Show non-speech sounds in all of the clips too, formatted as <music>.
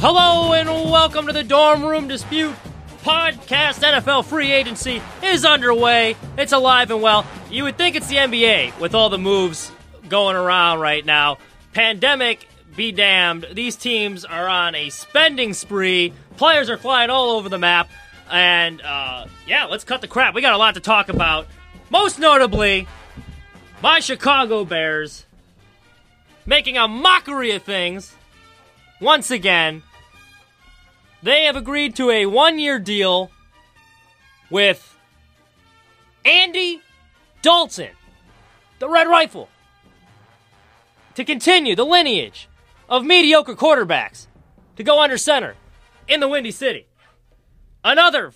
Hello and welcome to the Dorm Room Dispute podcast. NFL free agency is underway. It's alive and well. You would think it's the NBA with all the moves going around right now. Pandemic be damned. These teams are on a spending spree. Players are flying all over the map. And uh, yeah, let's cut the crap. We got a lot to talk about. Most notably, my Chicago Bears making a mockery of things once again. They have agreed to a one year deal with Andy Dalton, the Red Rifle, to continue the lineage of mediocre quarterbacks to go under center in the Windy City. Another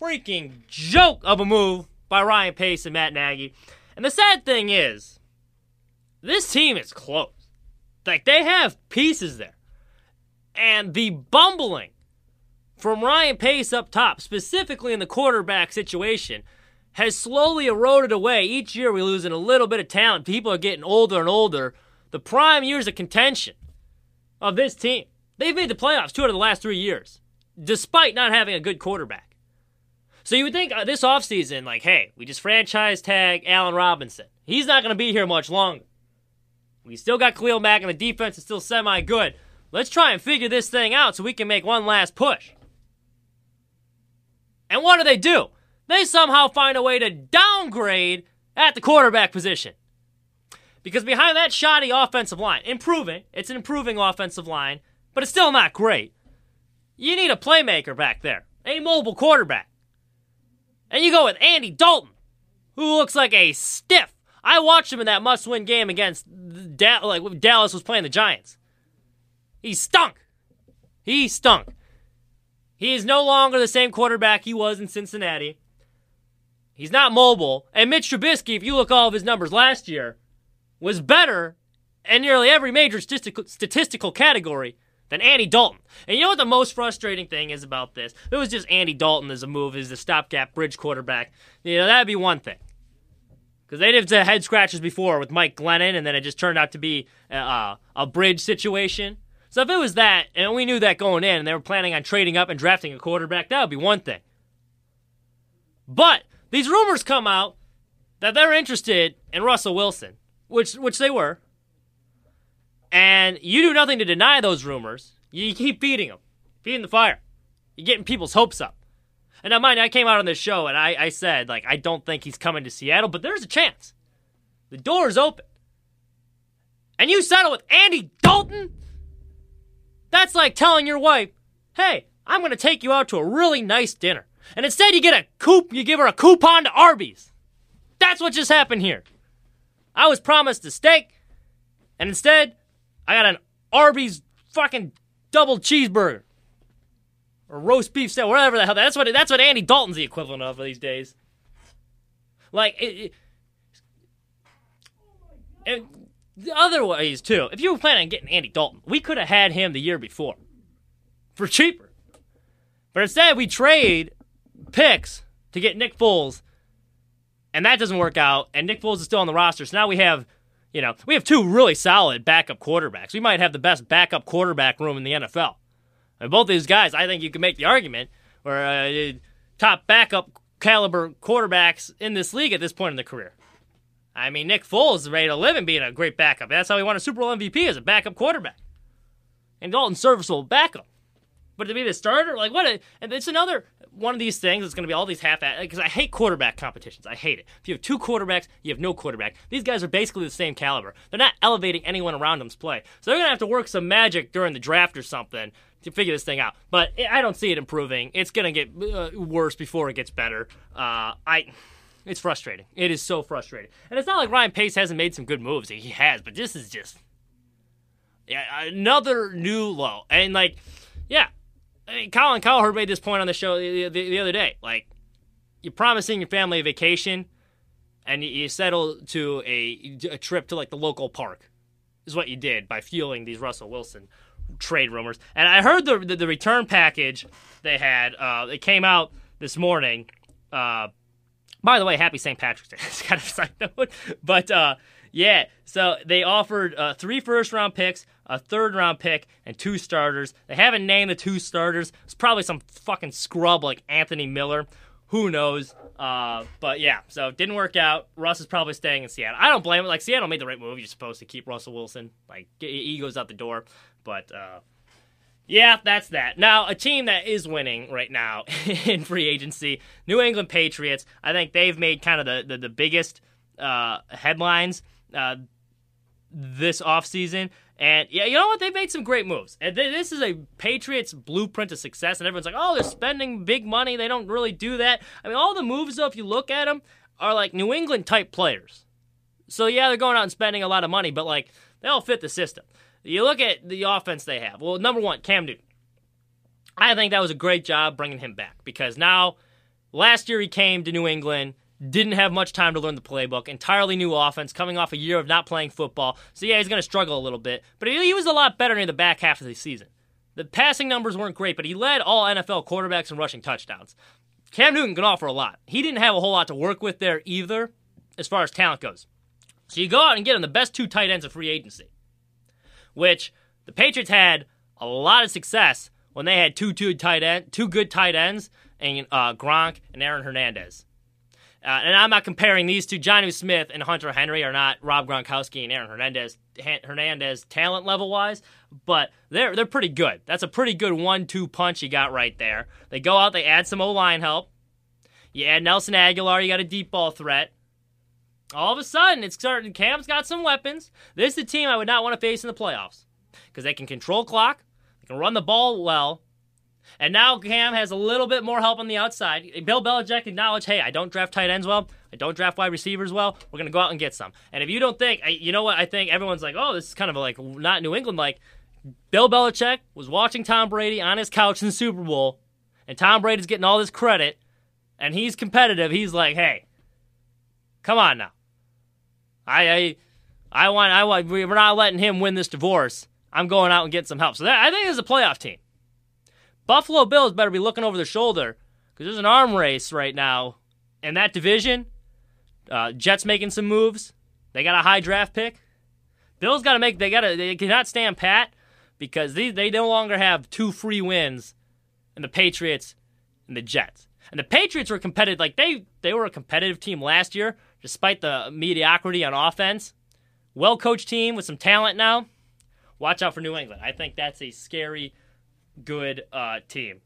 freaking joke of a move by Ryan Pace and Matt Nagy. And the sad thing is, this team is close. Like, they have pieces there. And the bumbling from Ryan Pace up top, specifically in the quarterback situation, has slowly eroded away. Each year we're losing a little bit of talent. People are getting older and older. The prime years of contention of this team, they've made the playoffs two out of the last three years, despite not having a good quarterback. So you would think uh, this offseason, like, hey, we just franchise tag Allen Robinson. He's not going to be here much longer. We still got Khalil Mack, and the defense is still semi good. Let's try and figure this thing out so we can make one last push. And what do they do? They somehow find a way to downgrade at the quarterback position. Because behind that shoddy offensive line, improving, it's an improving offensive line, but it's still not great. You need a playmaker back there, a mobile quarterback. And you go with Andy Dalton, who looks like a stiff. I watched him in that must-win game against like Dallas was playing the Giants. He stunk. He stunk. He is no longer the same quarterback he was in Cincinnati. He's not mobile. And Mitch Trubisky, if you look all of his numbers last year, was better in nearly every major statistical, category than Andy Dalton. And you know what the most frustrating thing is about this? It was just Andy Dalton as a move, as the stopgap bridge quarterback, you know, that'd be one thing. Because they did the head scratches before with Mike Glennon, and then it just turned out to be a, a bridge situation. So if it was that, and we knew that going in, and they were planning on trading up and drafting a quarterback, that would be one thing. But these rumors come out that they're interested in Russell Wilson, which which they were. And you do nothing to deny those rumors. You keep feeding them, feeding the fire. You're getting people's hopes up. And now, mind, I came out on this show and I, I said, like, I don't think he's coming to Seattle, but there's a chance. The door is open. And you settle with Andy Dalton? That's like telling your wife, hey, I'm going to take you out to a really nice dinner. And instead you get a coup, you give her a coupon to Arby's. That's what just happened here. I was promised a steak, and instead I got an Arby's fucking double cheeseburger or roast beef sandwich, whatever the hell. That's what that's what Andy Dalton's the equivalent of these days. Like it, it, the other ways too. If you were planning on getting Andy Dalton, we could have had him the year before for cheaper. But instead, we trade picks to get Nick Foles, and that doesn't work out. And Nick Foles is still on the roster, so now we have, you know, we have two really solid backup quarterbacks. We might have the best backup quarterback room in the NFL. And both these guys, I think you can make the argument, or uh, top backup caliber quarterbacks in this league at this point in the career. I mean, Nick Foles is ready to live and being a great backup. That's how he won a Super Bowl MVP as a backup quarterback. And Dalton's serviceable backup. But to be the starter, like what? A, and it's another one of these things. It's going to be all these half because I hate quarterback competitions. I hate it. If you have two quarterbacks, you have no quarterback. These guys are basically the same caliber. They're not elevating anyone around them's play. So they're going to have to work some magic during the draft or something to figure this thing out. But I don't see it improving. It's going to get uh, worse before it gets better. Uh, I. It's frustrating. It is so frustrating. And it's not like Ryan Pace hasn't made some good moves. He has, but this is just yeah, another new low. And like, yeah, I mean, Colin Cowherd made this point on the show the, the, the other day. Like, you're promising your family a vacation, and you, you settle to a, a trip to like the local park. Is what you did by fueling these Russell Wilson trade rumors. And I heard the the, the return package they had. Uh, it came out this morning. Uh, by the way, happy St. Patrick's Day. it's kind of side note, but uh, Yeah, so they offered uh, three first round picks, a third round pick, and two starters. They haven't named the two starters. It's probably some fucking scrub like Anthony Miller. Who knows? Uh, but yeah, so it didn't work out. Russ is probably staying in Seattle. I don't blame him. Like Seattle made the right move. You're supposed to keep Russell Wilson. Like he goes out the door. But uh, yeah, that's that. Now, a team that is winning right now <laughs> in free agency, New England Patriots. I think they've made kind of the, the, the biggest uh, headlines uh, this offseason. And yeah, you know what? They've made some great moves. And this is a Patriots blueprint of success. And everyone's like, oh, they're spending big money. They don't really do that. I mean, all the moves, though, if you look at them, are like New England type players. So yeah, they're going out and spending a lot of money, but like they all fit the system. You look at the offense they have. Well, number one, Cam Newton. I think that was a great job bringing him back because now, last year he came to New England, didn't have much time to learn the playbook, entirely new offense, coming off a year of not playing football. So yeah, he's going to struggle a little bit, but he, was a lot better in the back half of the season. The passing numbers weren't great, but he led all NFL quarterbacks in rushing touchdowns. Cam Newton can offer a lot. He didn't have a whole lot to work with there either, as far as talent goes. So you go out and get him the best two tight ends of free agency which the Patriots had a lot of success when they had two two tight end, two good tight ends, and uh, Gronk and Aaron Hernandez. Uh, and I'm not comparing these two. Jonnu Smith and Hunter Henry are not Rob Gronkowski and Aaron Hernandez Hernandez talent level wise, but they're they're pretty good. That's a pretty good one-two punch you got right there. They go out, they add some O line help. You add Nelson Agholor, you got a deep ball threat all of a sudden it's starting cam's got some weapons. This is the team i would not want to face in the playoffs. Because they can control clock they can run the ball well and now cam has a little bit more help on the outside. Bill belichick acknowledged hey i don't draft tight ends well. I don't draft wide receivers well. We're going to go out and get some. And if you don't think you know what? I think everyone's like oh this is kind of like not new england like bill belichick was watching tom brady on his couch in the super bowl and tom brady's getting all this credit and he's competitive. He's like hey come on now I, I, I want, I want. We're not letting him win this divorce. I'm going out and getting some help. So that, I think it's a playoff team. Buffalo Bills better be looking over their shoulder because there's an arm race right now in that division. Uh, Jets making some moves. They got a high draft pick. Bills got to make. They got to. They cannot stand pat because they they no longer have two free wins, and the Patriots and the Jets. And the Patriots were competitive. Like they they were a competitive team last year despite the mediocrity on offense. Well coached team with some talent now. Watch out for New England. I think that's a scary, good uh, team.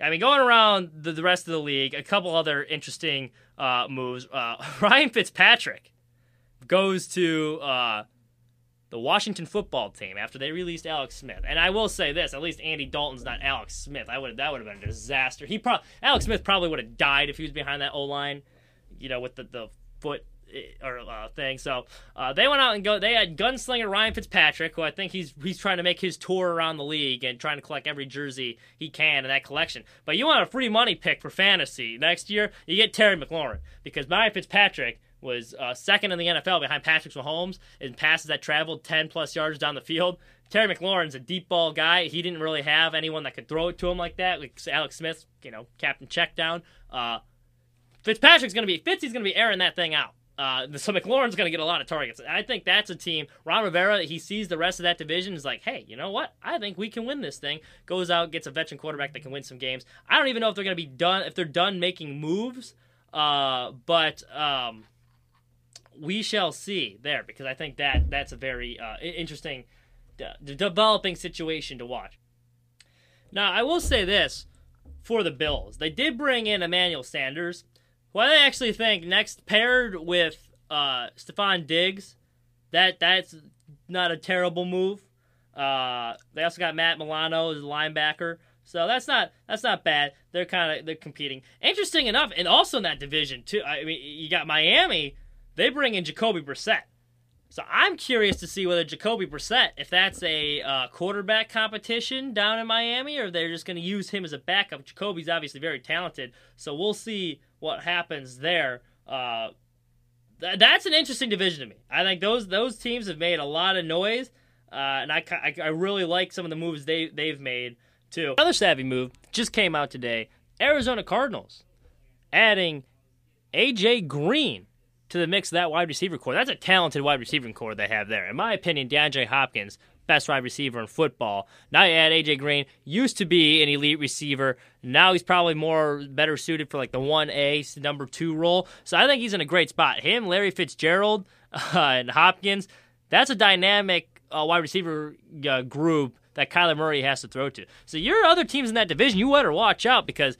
I mean, going around the, the, rest of the league, a couple other interesting uh, moves. Uh, <laughs> Ryan Fitzpatrick goes to uh, the Washington football team after they released Alex Smith. And I will say this: at least Andy Dalton's not Alex Smith. I would that would have been a disaster. He pro- Alex Smith probably would have died if he was behind that O line. You know, with the, the foot eh, or uh, thing. So uh, they went out and go. They had gunslinger Ryan Fitzpatrick, who I think he's he's trying to make his tour around the league and trying to collect every jersey he can in that collection. But you want a free money pick for fantasy next year? You get Terry McLaurin because Ryan Fitzpatrick was uh, second in the NFL behind Patrick Mahomes in passes that traveled 10 plus yards down the field. Terry McLaurin's a deep ball guy. He didn't really have anyone that could throw it to him like that. Like Alex Smith, you know, captain check down. Fitzpatrick's going to be Fitzy's going to be airing that thing out. Uh, so McLaurin's going to get a lot of targets. I think that's a team. Ron Rivera, he sees the rest of that division, is like, hey, you know what? I think we can win this thing. Goes out, gets a veteran quarterback that can win some games. I don't even know if they're going to be done, if they're done making moves, uh, but um, we shall see there because I think that that's a very uh, interesting, developing situation to watch. Now, I will say this for the Bills. They did bring in Emmanuel Sanders well, I actually think next paired with uh, Stefon Diggs, that that's not a terrible move. Uh, they also got Matt Milano as a linebacker, so that's not that's not bad. They're kind of they're competing. Interesting enough, and also in that division too. I mean, you got Miami. They bring in Jacoby Brissett. So I'm curious to see whether Jacoby Brissett, if that's a uh, quarterback competition down in Miami, or they're just going to use him as a backup. Jacoby's obviously very talented, so we'll see what happens there. Uh, th- that's an interesting division to me. I think those those teams have made a lot of noise, uh, and I, I, I really like some of the moves they they've made too. Another savvy move just came out today. Arizona Cardinals adding AJ Green to the mix of that wide receiver core. That's a talented wide receiving core they have there. In my opinion, DeAndre Hopkins, best wide receiver in football. Now you add AJ Green, used to be an elite receiver. Now he's probably more better suited for like the one A number two role. So I think he's in a great spot. Him, Larry Fitzgerald, uh, <laughs> and Hopkins. That's a dynamic uh, wide receiver uh, group that Kyler Murray has to throw to. So your other teams in that division, you better watch out because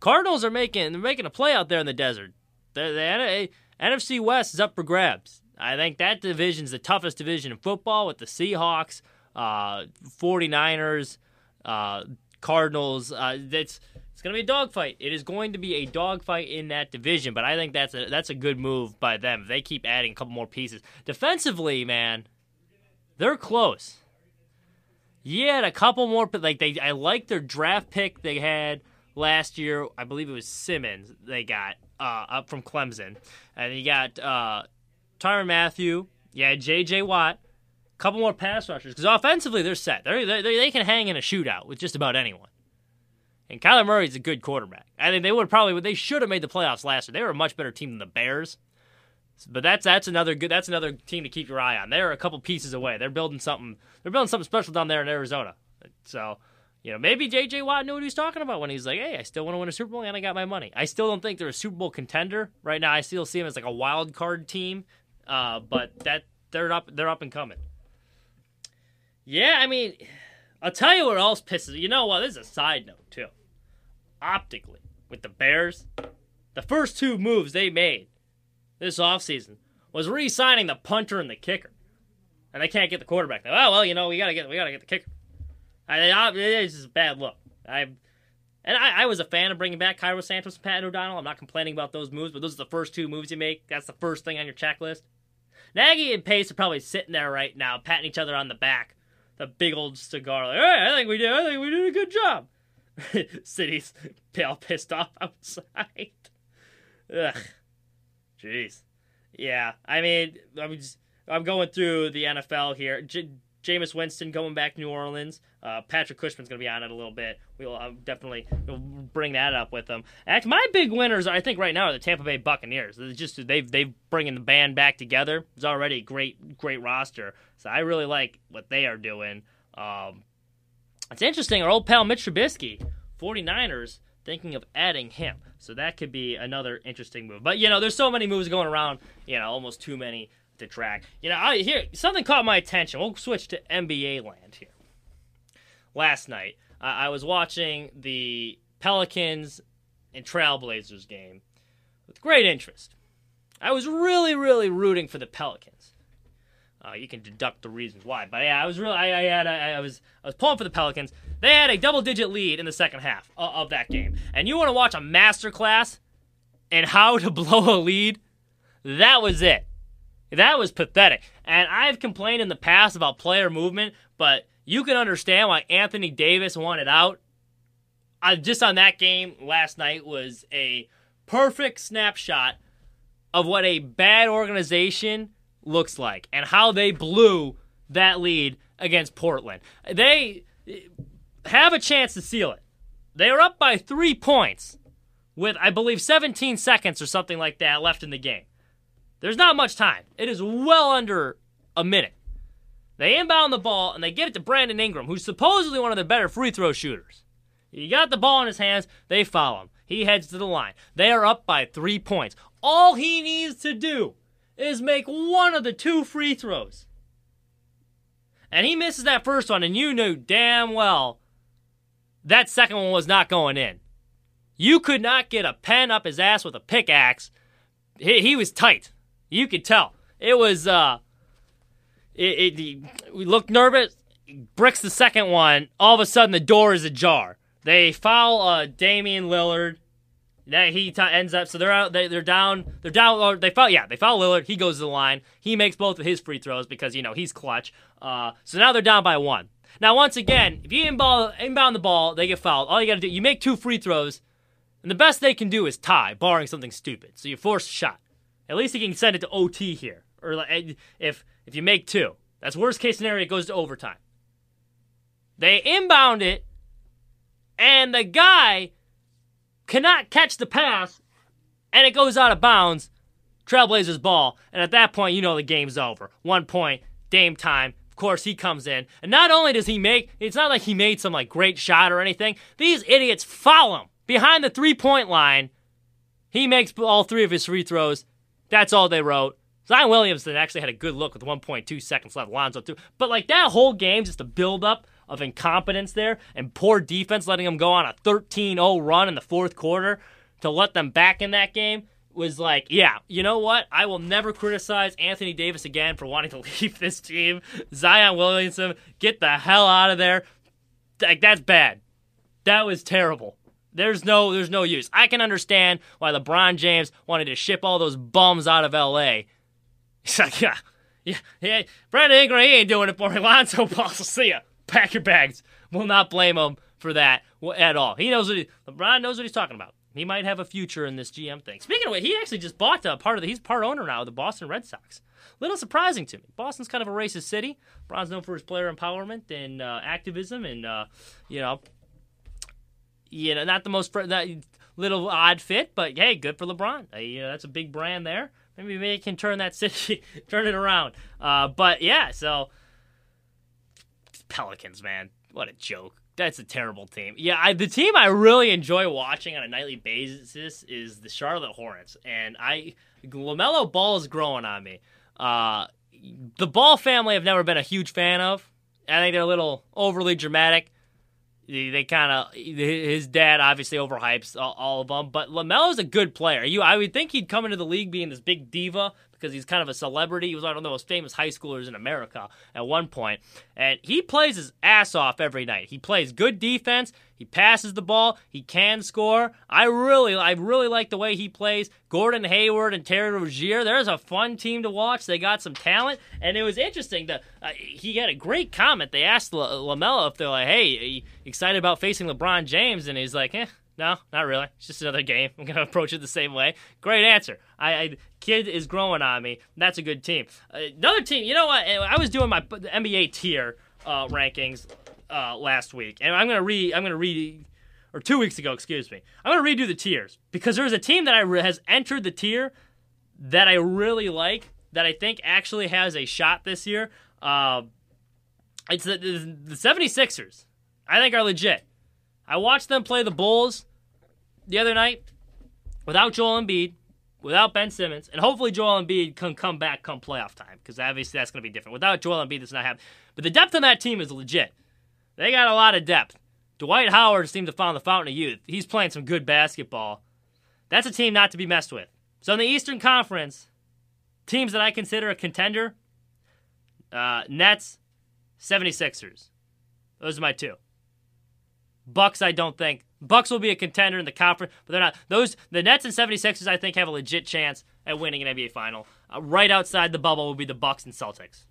Cardinals are making they're making a play out there in the desert. The, the NFC West is up for grabs. I think that division is the toughest division in football with the Seahawks, uh, 49ers, uh, Cardinals. Uh, it's it's going to be a dogfight. It is going to be a dogfight in that division, but I think that's a that's a good move by them. They keep adding a couple more pieces defensively, man, they're close. Yeah, a couple more, like they, I like their draft pick they had last year. I believe it was Simmons they got uh, up from Clemson, and you got uh, Tyrann Mathieu. Yeah, J.J. Watt. A couple more pass rushers because offensively they're set. They're, they they can hang in a shootout with just about anyone. And Kyler Murray's a good quarterback. I think they would probably they should have made the playoffs last year. They were a much better team than the Bears. But that's that's another good that's another team to keep your eye on. They're a couple pieces away. They're building something. They're building something special down there in Arizona. So you know, maybe J.J. Watt knew what he was talking about when he's like, "Hey, I still want to win a Super Bowl and I got my money." I still don't think they're a Super Bowl contender right now. I still see them as like a wild card team, uh, but that they're up, they're up and coming. Yeah, I mean, I'll tell you what else pisses. You know what? This is a side note too. Optically, with the Bears, the first two moves they made this offseason was re-signing the punter and the kicker, and they can't get the quarterback. oh well, you know we gotta get we gotta get the kicker. I, it's just a bad look. I and I, I, was a fan of bringing back Cairo Santos and Pat O'Donnell. I'm not complaining about those moves, but those are the first two moves you make. That's the first thing on your checklist. Nagy and Pace are probably sitting there right now, patting each other on the back. The big old cigar. Like, I think we did. I think we did a good job. <laughs> City's pale, pissed off <laughs> outside. Ugh. Jeez. Yeah. I mean, I'm just, I'm going through the NFL here. J- Jameis Winston going back to New Orleans. Uh, Patrick Cushman's going to be on it a little bit. We'll uh, definitely we'll bring that up with them. Actually, my big winners, I think, right now are the Tampa Bay Buccaneers. They're just they've they've bringing the band back together. It's already a great great roster, so I really like what they are doing. Um, it's interesting. Our old pal Mitch Trubisky, 49ers, thinking of adding him. So that could be another interesting move. But you know, there's so many moves going around. You know, almost too many to track. You know, I here something caught my attention. We'll switch to NBA land here. Last night, I was watching the Pelicans and Trailblazers game with great interest. I was really, really rooting for the Pelicans. Uh, you can deduct the reasons why, but yeah, I was really, I, I had, I, I, was, I was pulling for the Pelicans. They had a double-digit lead in the second half of, of that game, and you want to watch a masterclass in how to <laughs> blow a lead? That was it. That was pathetic. And I've complained in the past about player movement, but you can understand why Anthony Davis wanted out. Uh, just on that game last night was a perfect snapshot of what a bad organization looks like and how they blew that lead against Portland. They have a chance to seal it. They are up by three points with, I believe, 17 seconds or something like that left in the game. There's not much time. It is well under a minute. They inbound the ball and they get it to Brandon Ingram, who's supposedly one of the better free throw shooters. He got the ball in his hands. They foul him. He heads to the line. They are up by three points. All he needs to do is make one of the two free throws. And he misses that first one, and you knew damn well that second one was not going in. You could not get a pen up his ass with a pickaxe. He, he was tight. You could tell. It was uh it, it we looked nervous. Bricks the second one. All of a sudden the door is ajar. They foul uh Damian Lillard. That he t- ends up so they're out they, they're down they're down or they foul yeah they foul Lillard he goes to the line he makes both of his free throws because you know he's clutch uh so now they're down by one now once again if you inbound, inbound the ball they get fouled all you got to do you make two free throws and the best they can do is tie barring something stupid so you force a shot at least he can send it to OT here, or like eh, if if you make two, that's worst case scenario. It goes to overtime. They inbound it, and the guy cannot catch the pass, and it goes out of bounds Trailblazers ball, and at that point, you know the game's over. One point, game time. Of course, he comes in, and not only does he make, it's not like he made some like great shot or anything. These idiots foul him behind the three point line. He makes all three of his free throws. That's all they wrote. Zion Williamson actually had a good look with 1.2 seconds left. Lonzo too, but like that whole game, just a build up of incompetence there and poor defense, letting them go on a 13-0 run in the fourth quarter to let them back in that game was like, yeah, you know what? I will never criticize Anthony Davis again for wanting to <laughs> leave this team. Zion Williamson, get the hell out of there. Like that's bad. That was terrible. There's no there's no use. I can understand why LeBron James wanted to ship all those bums out of LA. <laughs> He's like, yeah, yeah, yeah. Brandon Ingram, he ain't doing it for me. <laughs> Lonzo Ball, <laughs> see ya. Pack your bags. We'll not blame him for that at all. He knows what he, LeBron knows what he's talking about. He might have a future in this GM thing. Speaking of which, he actually just bought a part of the. He's part owner now of the Boston Red Sox. Little surprising to me. Boston's kind of a racist city. Bron's known for his player empowerment and uh, activism, and uh, you know, you know, not the most that little odd fit, but hey, good for LeBron. Uh, you know, that's a big brand there. Maybe maybe can turn that city, <laughs> turn it around. Uh, but yeah, so Pelicans, man, what a joke that's a terrible team. Yeah, I, the team I really enjoy watching on a nightly basis is the Charlotte Hornets, and I Lamelo Ball is growing on me. Uh, the Ball family I've never been a huge fan of. I think they're a little overly dramatic. They, kind of his dad obviously overhypes all, all, of them, but Lamelo's a good player. You, I would think he'd come into the league being this big diva, because he's kind of a celebrity. He was one of the most famous high schoolers in America at one point, and he plays his ass off every night. He plays good defense. He passes the ball. He can score. I really, I really like the way he plays. Gordon Hayward and Terry Rozier. There's a fun team to watch. They got some talent, and it was interesting uh, he had a great comment. They asked L- Lamelo if they're like, "Hey, excited about facing LeBron James?" And he's like, "Eh." No, not really. It's just another game. I'm gonna <laughs> approach it the same way. Great answer. I, I kid is growing on me. That's a good team. Uh, another team. You know what? I was doing my NBA tier uh, rankings uh, last week, and I'm gonna read. I'm gonna read, or two weeks ago, excuse me. I'm gonna redo the tiers because there's a team that I re- has entered the tier that I really like. That I think actually has a shot this year. Uh, it's the, the, the 76ers. I think are legit. I watched them play the Bulls the other night without Joel Embiid, without Ben Simmons, and hopefully Joel Embiid can come back come playoff time because obviously that's going to be different. Without Joel Embiid, that's not happening. But the depth on that team is legit. They got a lot of depth. Dwight Howard seemed to find the fountain of youth. He's playing some good basketball. That's a team not to be messed with. So in the Eastern Conference, teams that I consider a contender, uh, Nets, 76ers. Those are my two. Bucks, I don't think. Bucks will be a contender in the conference, but they're not. Those the Nets and 76ers, I think, have a legit chance at winning an NBA final. Uh, right outside the bubble will be the Bucks and Celtics.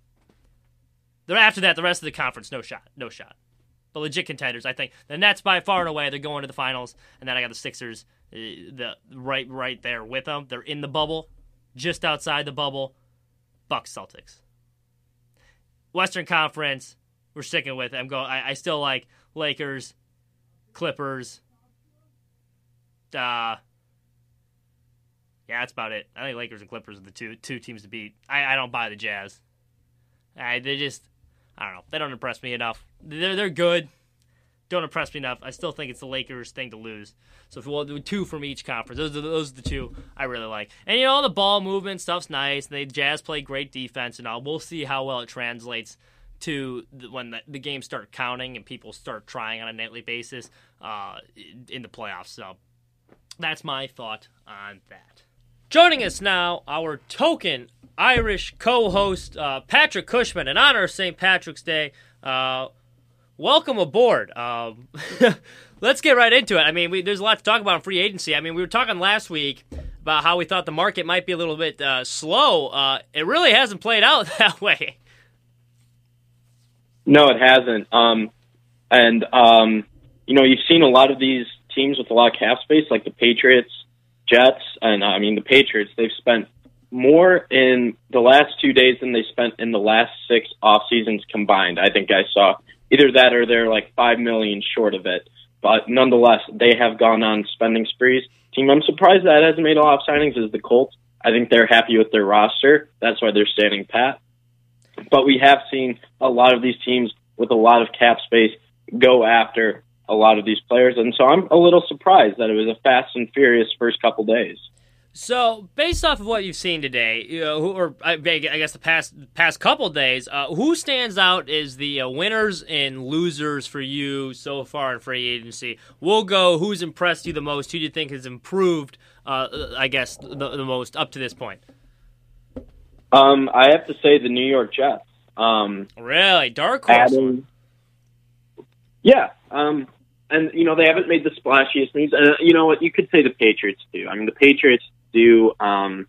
They're after that, the rest of the conference, no shot, no shot. But legit contenders, I think. The Nets by far and away, they're going to the finals, and then I got the Sixers, uh, the right, right there with them. They're in the bubble, just outside the bubble. Bucks, Celtics. Western Conference, we're sticking with. It. I'm going. I, I still like Lakers, Clippers. Uh, yeah, that's about it. I think Lakers and Clippers are the two two teams to beat. I, I don't buy the Jazz. I, they just I don't know. They don't impress me enough. They're they're good. Don't impress me enough. I still think it's the Lakers thing to lose. So if we will do two from each conference, those are those are the two I really like. And you know the ball movement stuff's nice. They Jazz play great defense and all. We'll see how well it translates to the, when the, the, games start counting and people start trying on a nightly basis uh, in the playoffs. So that's my thought on that. Joining us now, our token Irish co-host uh, Patrick Cushman, in honor of St. Patrick's Day. Uh, welcome aboard. Um, <laughs> let's get right into it. I mean, we, there's a lot to talk about in free agency. I mean, we were talking last week about how we thought the market might be a little bit uh, slow. Uh, it really hasn't played out <laughs> that way. No, it hasn't. Um, and um, you know, you've seen a lot of these teams with a lot of cap space, like the Patriots, Jets, and I mean the Patriots. They've spent more in the last two days than they spent in the last six off seasons combined. I think I saw either that or they're like five million short of it. But nonetheless, they have gone on spending sprees. Team I'm surprised that hasn't made a lot of signings is the Colts. I think they're happy with their roster. That's why they're standing pat. But we have seen a lot of these teams with a lot of cap space go after a lot of these players, and so I'm a little surprised that it was a fast and furious first couple days. So, based off of what you've seen today, you know, or I guess the past past couple days, uh, who stands out as the uh, winners and losers for you so far in free agency? We'll go. Who's impressed you the most? Who do you think has improved? Uh, I guess the, the, most up to this point. Um, I have to say the New York Jets. Um, really, dark horse. Adding, yeah, um, and you know they haven't made the splashiest moves. And uh, you know what? You could say the Patriots do. I mean, the Patriots do um,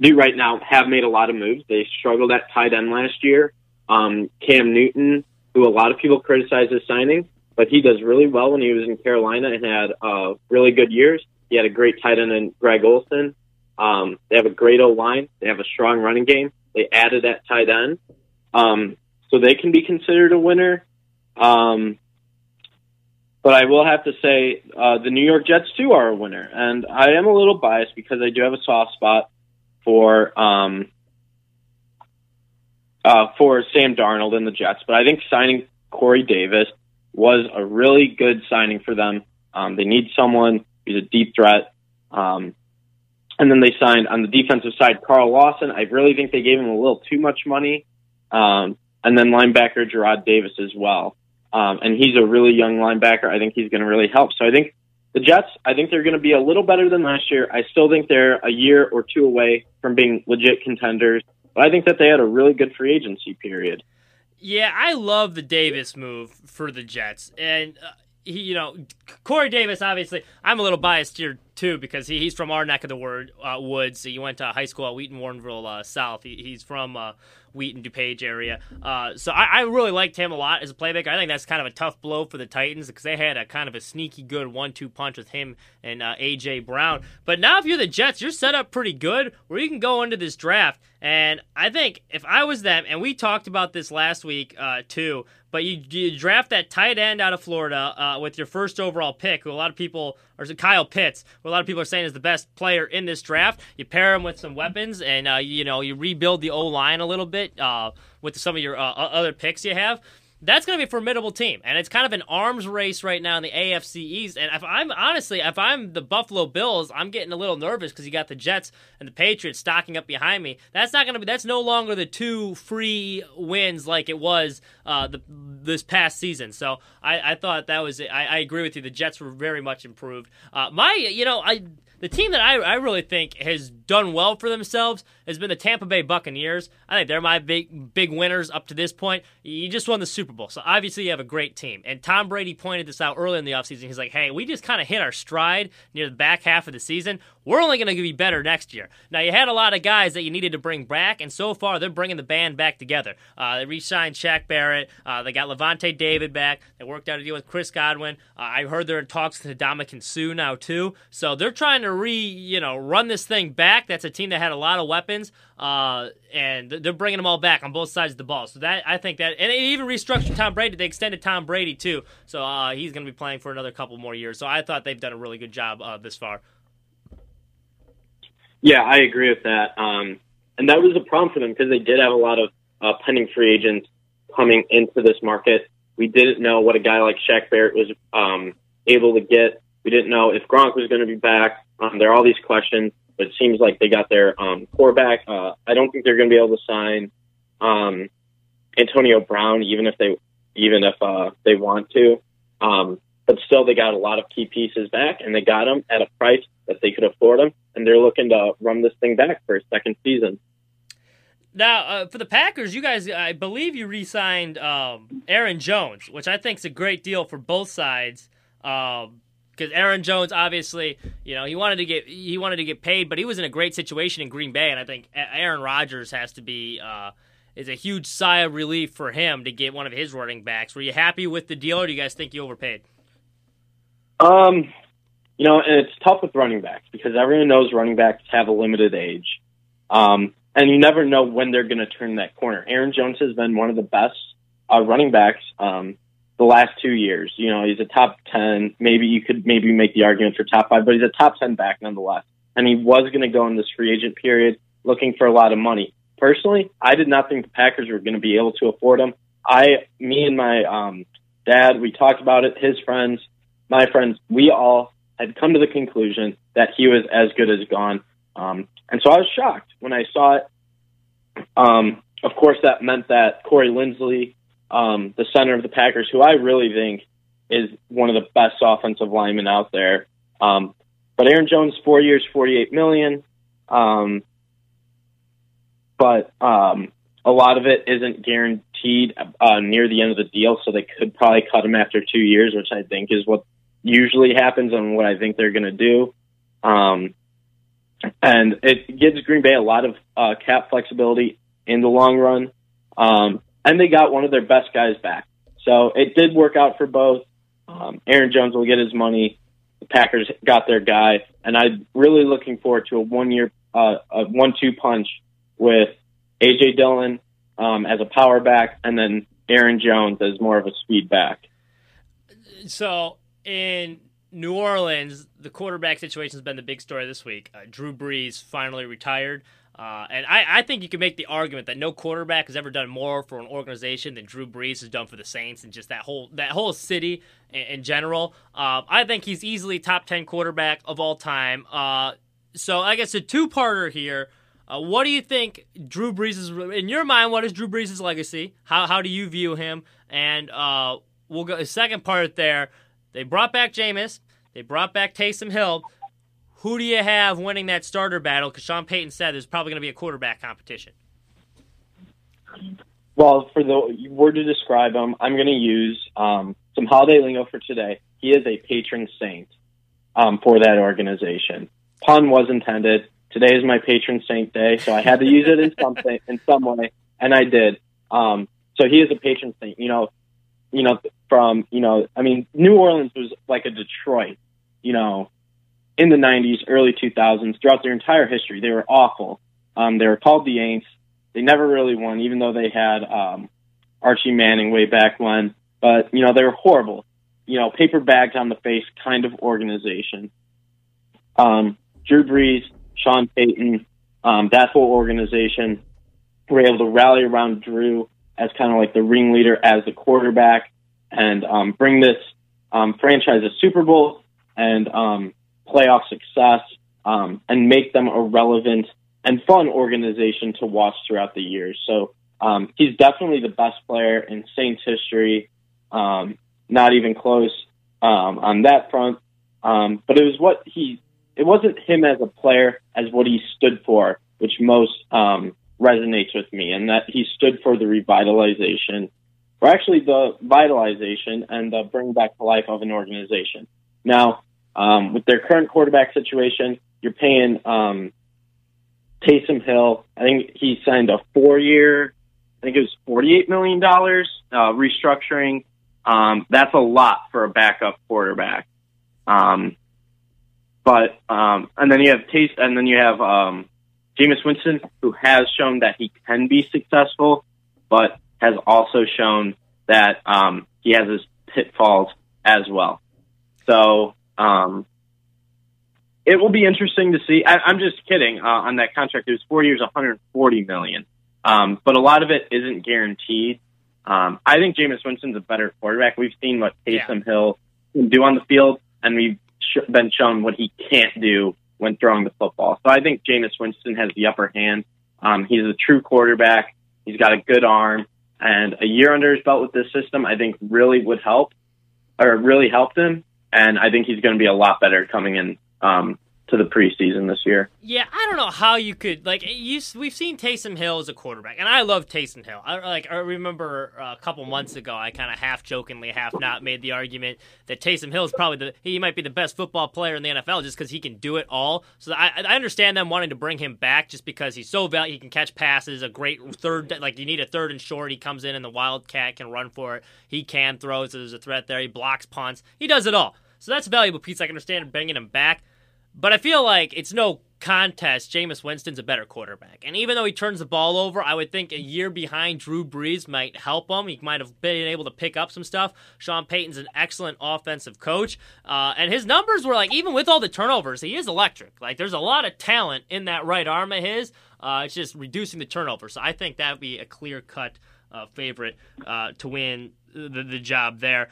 do right now have made a lot of moves. They struggled at tight end last year. Um, Cam Newton, who a lot of people criticize his signing, but he does really well when he was in Carolina and had uh, really good years. He had a great tight end in Greg Olsen. Um, they have a great O line. They have a strong running game. They added that tight end, um, so they can be considered a winner. Um, but I will have to say uh, the New York Jets too are a winner, and I am a little biased because I do have a soft spot for um, uh, for Sam Darnold and the Jets. But I think signing Corey Davis was a really good signing for them. Um, they need someone who's a deep threat. Um, and then they signed on the defensive side Carl Lawson. I really think they gave him a little too much money. Um, and then linebacker Jarrad Davis as well. Um, and he's a really young linebacker. I think he's going to really help. So I think the Jets, I think they're going to be a little better than last year. I still think they're a year or two away from being legit contenders. But I think that they had a really good free agency period. Yeah, I love the Davis move for the Jets. And, uh, he, you know, Corey Davis, obviously, I'm a little biased here too because he, he's from our neck of the word, uh, woods. He went to high school at Wheaton Warrenville uh, South. He, he's from uh, Wheaton DuPage area. Uh, so I, I, really liked him a lot as a playmaker. I think that's kind of a tough blow for the Titans because they had a kind of a sneaky good one-two punch with him and uh, AJ Brown. But now if you're the Jets, you're set up pretty good where you can go into this draft. And I think if I was them, and we talked about this last week uh, too, but you, you, draft that tight end out of Florida with your first overall pick, who a lot of people, or Kyle Pitts, who a lot of people are saying is the best player in this draft. You pair him with some weapons, and uh, you know you rebuild the O line a little bit uh, with some of your uh, other picks you have that's going to be a formidable team, and it's kind of an arms race right now in the AFC East. And if I'm honestly, if I'm the Buffalo Bills, I'm getting a little nervous because you got the Jets and the Patriots stocking up behind me. That's not going to be. That's no longer the two free wins like it was uh, the, this past season. So I, I thought that was. I, I, agree with you. The Jets were very much improved. Uh, my, you know, I the team that I, I really think has done well for themselves has been the Tampa Bay Buccaneers. I think they're my big big winners up to this point. You just won the Super Bowl, so obviously you have a great team. And Tom Brady pointed this out early in the offseason. He's like, hey, we just kind of hit our stride near the back half of the season. We're only going to be better next year. Now, you had a lot of guys that you needed to bring back, and so far they're bringing the band back together. Uh, they re signed Shaq Barrett. Uh, they got Lavonte David back. They worked out a deal with Chris Godwin. Uh, I heard they're in talks with Ndamukong Suh now, too. So they're trying to re, you know, run this thing back. That's a team that had a lot of weapons, uh, and they're bringing them all back on both sides of the ball. So that I think that, and they even restructured Tom Brady. They extended Tom Brady, too. So uh, he's going to be playing for another couple more years. So I thought they've done a really good job uh, this far. Yeah, I agree with that. Um, and that was a problem for them because they did have a lot of uh, pending free agents coming into this market. We didn't know what a guy like Shaq Barrett was um, able to get. We didn't know if Gronk was going to be back. Um, there are all these questions, but it seems like they got their um, quarterback. Uh, I don't think they're going to be able to sign um, Antonio Brown, even if they even if uh, they want to. Um, but still, they got a lot of key pieces back, and they got them at a price that they could afford them, and they're looking to run this thing back for a second season. Now, uh, for the Packers, you guys, I believe you re-signed um, Aaron Jones, which I think is a great deal for both sides. Because Aaron Jones, obviously, you know, he wanted to get he wanted to get paid, but he was in a great situation in Green Bay, and I think Aaron Rodgers has to be uh, is a huge sigh of relief for him to get one of his running backs. Were you happy with the deal, or do you guys think you overpaid? Um, you know, and it's tough with running backs because everyone knows running backs have a limited age. Um, and you never know when they're going to turn that corner. Aaron Jones has been one of the best uh, running backs um, the last two years. You know, he's a top 10. Maybe you could maybe make the argument for top five, but he's a top 10 back nonetheless. and he was going to go in this free agent period looking for a lot of money. Personally, I did not think the Packers were going to be able to afford him. I, me and my um, dad, we talked about it. His friends, my friends, we all had come to the conclusion that he was as good as gone. Um, and so I was shocked when I saw it. Um, of course, that meant that Corey Linsley, um, the center of the Packers, who I really think is one of the best offensive linemen out there. Um, but Aaron Jones, four years, forty-eight million. Um, but um, a lot of it isn't guaranteed uh, near the end of the deal, so they could probably cut him after two years, which I think is what usually happens and what I think they're going to do. Um, and it gives Green Bay a lot of uh, cap flexibility in the long run. Um, and they got one of their best guys back. So it did work out for both. Um, Aaron Jones will get his money. The Packers got their guy, and I'm really looking forward to a one-year, uh, a one-two punch with AJ Dillon um, as a power back, and then Aaron Jones as more of a speed back. So in New Orleans, the quarterback situation has been the big story this week. Uh, Drew Brees finally retired. Uh, and I, I, think you can make the argument that no quarterback has ever done more for an organization than Drew Brees has done for the Saints and just that whole that whole city in, in general. Uh, I think he's easily top ten quarterback of all time. Uh, so I guess a two parter here. Uh, what do you think Drew Brees is in your mind? What is Drew Brees' legacy? How how do you view him? And uh, we'll go. Second part there. They brought back Jameis. They brought back Taysom Hill. Who do you have winning that starter battle? Because Sean Payton said there's probably going to be a quarterback competition. Well, for the word to describe him, I'm going to use um, some holiday lingo for today. He is a patron saint um, for that organization. Pun was intended. Today is my patron saint day, so I had to use it in something in some way, and I did. Um, so he is a patron saint. You know, you know, from you know, I mean, New Orleans was like a Detroit. You know, in the 90s, early 2000s, throughout their entire history. They were awful. Um, they were called the Aints. They never really won, even though they had um, Archie Manning way back when. But, you know, they were horrible. You know, paper bags on the face kind of organization. Um, Drew Brees, Sean Payton, um, that whole organization were able to rally around Drew as kind of like the ringleader as the quarterback and um, bring this um, franchise a Super Bowl and um, playoff success um, and make them a relevant and fun organization to watch throughout the years. So um, he's definitely the best player in Saints history. Um, not even close um, on that front. Um, but it was what he. It wasn't him as a player as what he stood for, which most um, resonates with me, and that he stood for the revitalization, or actually the vitalization and the bring back to life of an organization. Now, um, with their current quarterback situation, you're paying um, Taysom Hill. I think he signed a four-year. I think it was forty-eight million dollars uh, restructuring. Um, that's a lot for a backup quarterback. Um, but um, and then you have Taste, and then you have um, Jameis Winston, who has shown that he can be successful, but has also shown that um, he has his pitfalls as well. So um, it will be interesting to see. I, am just kidding uh, on that contract. It was four years, 140 million, um, but a lot of it isn't guaranteed. Um, I think Jameis Winston's a better quarterback. We've seen what Taysom yeah. Hill can do on the field, and we've sh- been shown what he can't do when throwing the football. So I think Jameis Winston has the upper hand. Um, he's a true quarterback. He's got a good arm, and a year under his belt with this system, I think really would help, or really helped him and I think he's going to be a lot better coming in um, to the preseason this year. Yeah, I don't know how you could like you. We've seen Taysom Hill as a quarterback, and I love Taysom Hill. I like. I remember a couple months ago, I kind of half jokingly, half not, made the argument that Taysom Hill is probably the he might be the best football player in the NFL just because he can do it all. So I, I understand them wanting to bring him back just because he's so valuable. He can catch passes, a great third. Like you need a third and short. He comes in and the Wildcat can run for it. He can throw, so there's a threat there. He blocks punts. He does it all. So that's a valuable piece. I can understand bringing him back. But I feel like it's no contest. Jameis Winston's a better quarterback. And even though he turns the ball over, I would think a year behind Drew Brees might help him. He might have been able to pick up some stuff. Sean Payton's an excellent offensive coach. Uh, and his numbers were like, even with all the turnovers, he is electric. Like, there's a lot of talent in that right arm of his. Uh, it's just reducing the turnover. So I think that would be a clear cut uh, favorite uh, to win the, the job there.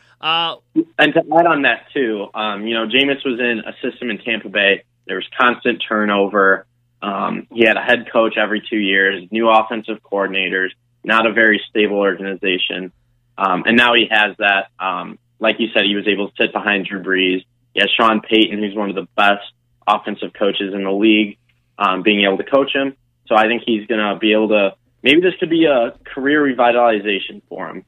And to add on that too, um, you know, Jameis was in a system in Tampa Bay. There was constant turnover. Um, he had a head coach every two years, new offensive coordinators, not a very stable organization. Um, and now he has that. Um, like you said, he was able to sit behind Drew Brees. He has Sean Payton, who's one of the best offensive coaches in the league, um, being able to coach him. So I think he's going to be able to. Maybe this could be a career revitalization for him.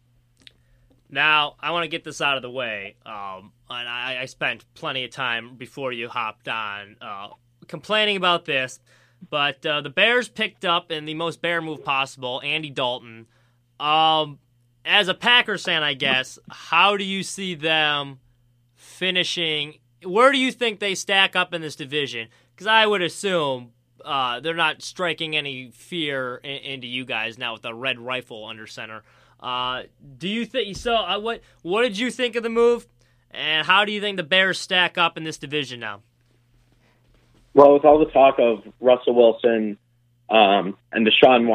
Now, I want to get this out of the way. Um, and I, I, spent plenty of time before you hopped on uh, complaining about this. But uh, the Bears picked up in the most bear move possible, Andy Dalton. Um, as a Packers fan, I guess, how do you see them finishing? Where do you think they stack up in this division? Because I would assume uh, they're not striking any fear in, into you guys now with the red rifle under center. Uh, do you think so? Uh, what what did you think of the move, and how do you think the Bears stack up in this division now? Well, with all the talk of Russell Wilson um, and Deshaun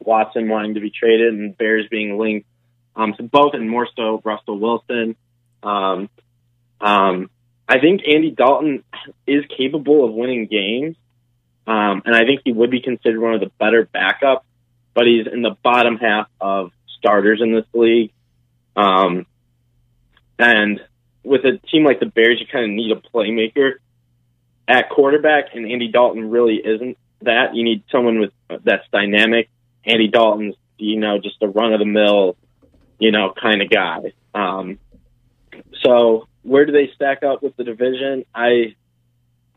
Watson wanting to be traded and Bears being linked um, to both, and more so Russell Wilson, um, um, I think Andy Dalton is capable of winning games, um, and I think he would be considered one of the better backups. But he's in the bottom half of starters in this league. Um, and with a team like the Bears, you kind of need a playmaker at quarterback, and Andy Dalton really isn't that. You need someone with that's dynamic. Andy Dalton's, you know, just a run of the mill, you know, kind of guy. Um, so where do they stack up with the division? I,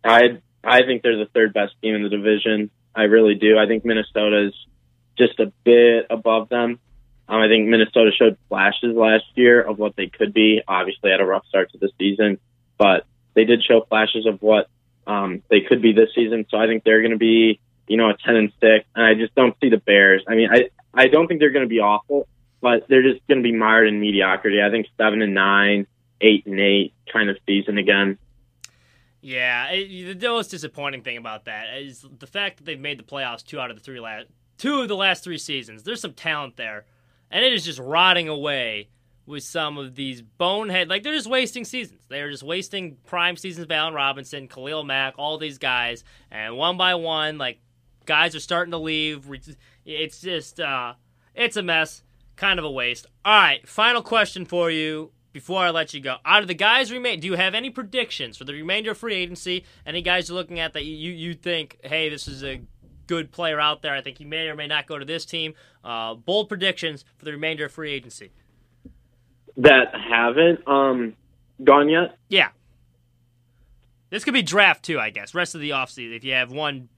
I, I think they're the third best team in the division. I really do. I think Minnesota's just a bit above them. Um, I think Minnesota showed flashes last year of what they could be. Obviously, had a rough start to the season, but they did show flashes of what um, they could be this season. So I think they're going to be, you know, a ten and six. And I just don't see the Bears. I mean, I I don't think they're going to be awful, but they're just going to be mired in mediocrity. I think seven and nine, eight and eight kind of season again. Yeah, it, the most disappointing thing about that is the fact that they've made the playoffs two out of the three last two of the last three seasons. There's some talent there and it is just rotting away with some of these bonehead. Like they're just wasting seasons. They're just wasting prime seasons. of Allen Robinson, Khalil Mack, all these guys, and one by one, like guys are starting to leave. It's just, uh, it's a mess. Kind of a waste. All right, final question for you before I let you go. Out of the guys remain, do you have any predictions for the remainder of free agency? Any guys you're looking at that you you think, hey, this is a good player out there. I think he may or may not go to this team. Uh, bold predictions for the remainder of free agency. That haven't um, gone yet? Yeah. This could be draft too, I guess. Rest of the offseason. If you have one,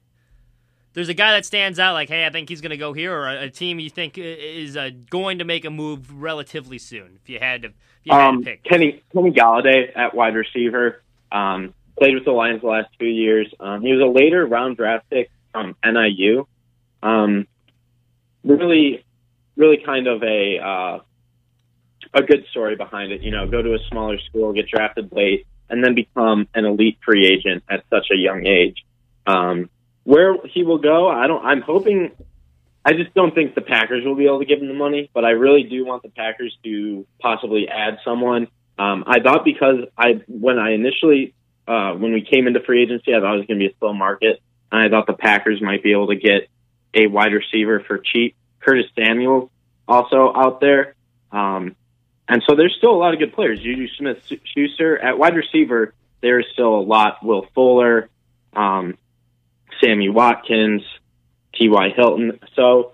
there's a guy that stands out like, hey, I think he's going to go here, or a, a, team you think is uh, going to make a move relatively soon. If you had to, if you had um, to pick. Kenny Kenny Golladay at wide receiver. Um, played with the Lions the last two years. Um, he was a later round draft pick from NIU. Um, really, really kind of a uh, a good story behind it. You know, go to a smaller school, get drafted late, and then become an elite free agent at such a young age. Um, where he will go, I don't. I'm hoping. I just don't think the Packers will be able to give him the money, but I really do want the Packers to possibly add someone. Um, I thought because I when I initially uh, when we came into free agency, I thought it was going to be a slow market. And I thought the Packers might be able to get a wide receiver for cheap. Curtis Samuel also out there. Um, and so there's still a lot of good players. Juju Smith Schuster at wide receiver, there's still a lot. Will Fuller, um, Sammy Watkins, T.Y. Hilton. So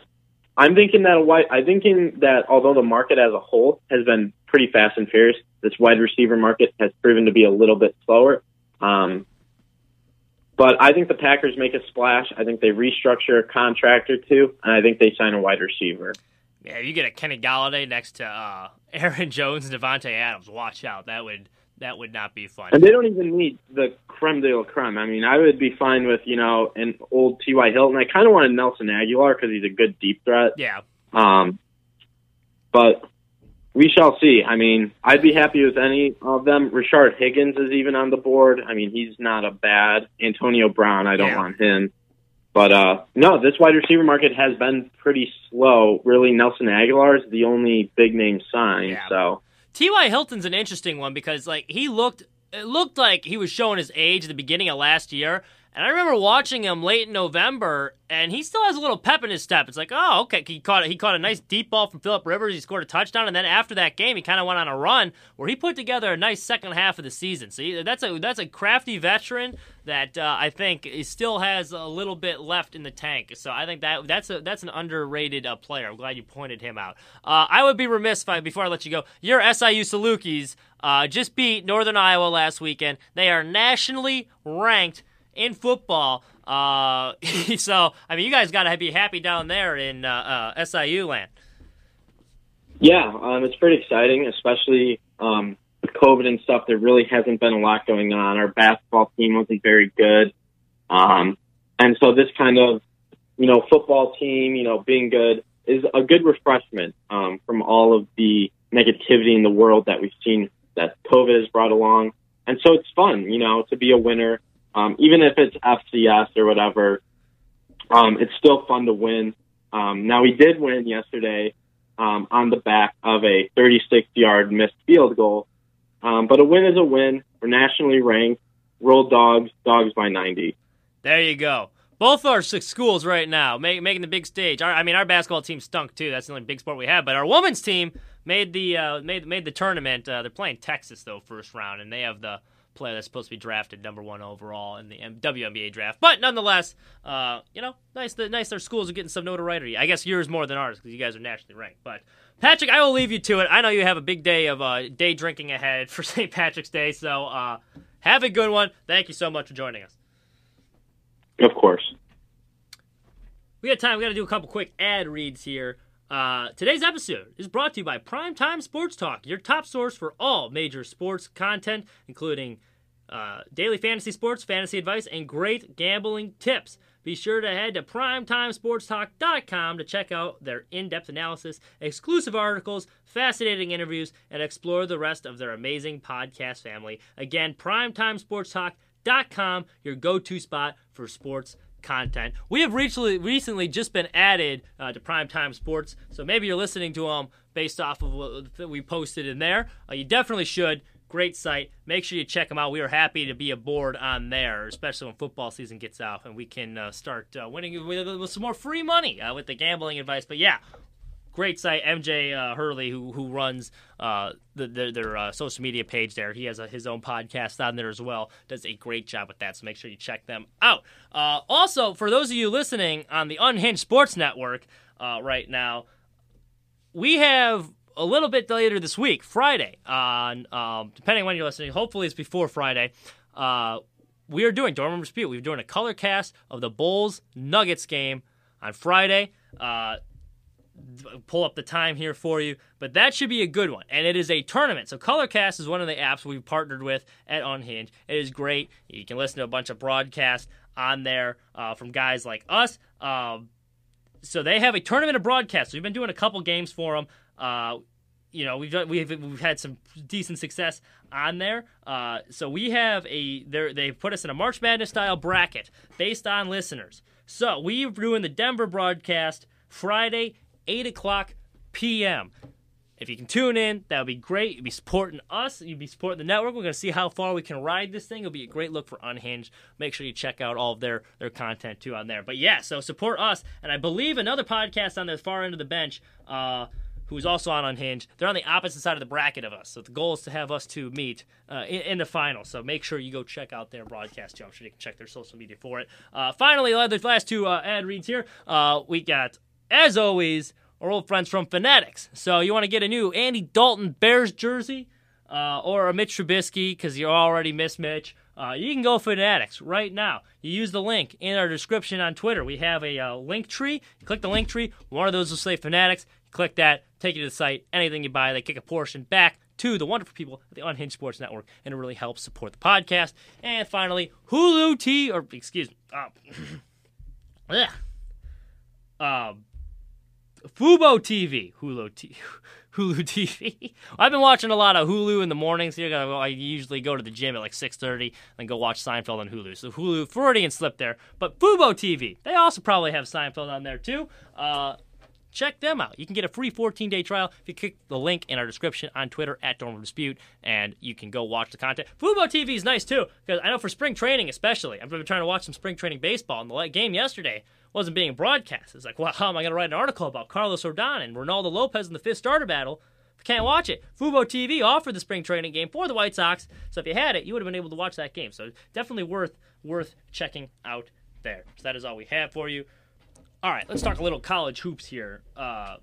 I'm thinking that i'm thinking that although the market as a whole has been pretty fast and furious, this wide receiver market has proven to be a little bit slower. Um, but I think the Packers make a splash. I think they restructure a contract or two, and I think they sign a wide receiver. Yeah, you get a Kenny Golladay next to uh, <laughs> Aaron Jones and Davante Adams. Watch out. That would That would not be fun. And they don't even need the creme de la creme. I mean, I would be fine with you know an old T.Y. Hilton. I kind of wanted Nelson Agholor because he's a good deep threat. Yeah. Um, but we shall see. I mean, I'd be happy with any of them. Rashard Higgins is even on the board. I mean, he's not a bad Antonio Brown. I don't Yeah. want him. But uh no, this wide receiver market has been pretty slow. Really, Nelson Agholor is the only big name sign. Yeah. So T.Y. Hilton's an interesting one because like he looked it looked like he was showing his age at the beginning of last year. And I remember watching him late in November, and he still has a little pep in his step. It's like, oh, okay, he caught he caught a nice deep ball from Philip Rivers. He scored a touchdown, and then after that game, he kind of went on a run where he put together a nice second half of the season. So that's a that's a crafty veteran that uh, I think still has a little bit left in the tank. So I think that that's a that's an underrated uh, player. I'm glad you pointed him out. Uh, I would be remiss if I, before I let you go. Your SIU Salukis uh, just beat Northern Iowa last weekend. They are nationally ranked in football. Uh, <laughs> so I mean, you guys got to be happy down there in uh, uh, SIU land. yeah, um, it's pretty exciting, especially um, with COVID and stuff. There really hasn't been a lot going on. Our basketball team wasn't very good, um, and so this kind of you know football team, you know, being good is a good refreshment um, from all of the negativity in the world that we've seen that COVID has brought along. And so it's fun, you know, to be a winner, um, even if it's FCS or whatever. Um, it's still fun to win. Um, now we did win yesterday um, on the back of a 36-yard missed field goal, um, but a win is a win. We're nationally ranked. Roll dogs, dogs by 90. There you go. Both our six schools right now make, making the big stage. Our, I mean, our basketball team stunk too. That's the only big sport we have. But our women's team made the uh, made made the tournament. Uh, they're playing Texas though first round, and they have the player that's supposed to be drafted number one overall in the WNBA draft. But nonetheless, uh, you know, nice that nice their schools are getting some notoriety. I guess yours more than ours because you guys are nationally ranked. But Patrick, I will leave you to it. I know you have a big day of uh, day drinking ahead <laughs> for St. Patrick's Day, so uh, have a good one. Thank you so much for joining us. Of course. We got time. We got to do a couple quick ad reads here. Uh, today's episode is brought to you by Primetime Sports Talk, your top source for all major sports content, including uh, daily fantasy sports, fantasy advice, and great gambling tips. Be sure to head to primetimesportstalk.com to check out their in depth analysis, exclusive articles, fascinating interviews, and explore the rest of their amazing podcast family. Again, primetimesportstalk.com, your go to spot for sports content. We have recently recently just been added uh, to Primetime Sports, so maybe you're listening to them based off of what we posted in there. Uh, you definitely should. Great site. Make sure you check them out. We are happy to be aboard on there, especially when football season gets off and we can uh, start uh, winning with, with some more free money uh, with the gambling advice. But yeah, great site. MJ uh, Hurley, who who runs uh, the, their, uh, social media page there, he has a, his own podcast on there as well. Does a great job with that, so make sure you check them out. Also, for those of you listening on the Unhinged Sports Network right now, we have a little bit later this week, Friday, on um, depending on when you're listening. Hopefully, it's before Friday. Uh, we are doing Dortmund Dispute. We're doing a color cast of the Bulls Nuggets game on Friday. Uh, pull up the time here for you, but that should be a good one. And it is a tournament. So Colorcast is one of the apps we've partnered with at Unhinged. It is great. You can listen to a bunch of broadcasts on there uh, from guys like us. Um, so they have a tournament of broadcasts. We've been doing a couple games for them. Uh, you know, we've done, we've we've had some decent success on there. Uh, so we have a they they put us in a March Madness style bracket based on listeners. So we're doing the Denver broadcast Friday, eight o'clock p.m. If you can tune in, that would be great. You'd be supporting us. You'd be supporting the network. We're going to see how far we can ride this thing. It'll be a great look for Unhinged. Make sure you check out all of their, their content too on there. But yeah, so support us. And I believe another podcast on the far end of the bench, uh, who's also on Unhinged, they're on the opposite side of the bracket of us. So the goal is to have us two meet uh, in, in the final. So make sure you go check out their broadcast too. I'm sure you can check their social media for it. Uh, finally, the last two uh, ad reads here. Uh, we got, as always, our old friends from Fanatics. So you want to get a new Andy Dalton Bears jersey uh, or a Mitch Trubisky because you already miss Mitch. Uh, you can go Fanatics right now. You use the link in our description on Twitter. We have a uh, link tree. Click the link tree. One of those will say Fanatics. Click that. Take you to the site. Anything you buy, they kick a portion back to the wonderful people at the Unhinged Sports Network, and it really helps support the podcast. And finally, Hulu T, or excuse me, um, <coughs> ugh. um, Fubo TV, Hulu T, <laughs> Hulu TV. <laughs> I've been watching a lot of Hulu in the mornings. Here, I usually go to the gym at like 6:30 and go watch Seinfeld on Hulu. So Hulu, Freudian slip there. But Fubo TV, they also probably have Seinfeld on there too. Uh, check them out. You can get a free 14 day trial if you click the link in our description on Twitter at Dormer Dispute, and you can go watch the content. Fubo TV is nice too, because I know for spring training especially, I've been trying to watch some spring training baseball, and the game yesterday wasn't being broadcast. It's like, well, how am I going to write an article about Carlos Rodon and Reynaldo Lopez in the fifth starter battle? If can't watch it. Fubo TV offered the spring training game for the White Sox, so if you had it, you would have been able to watch that game. So definitely worth worth checking out there. So that is all we have for you. All right, let's talk a little college hoops here. Uh,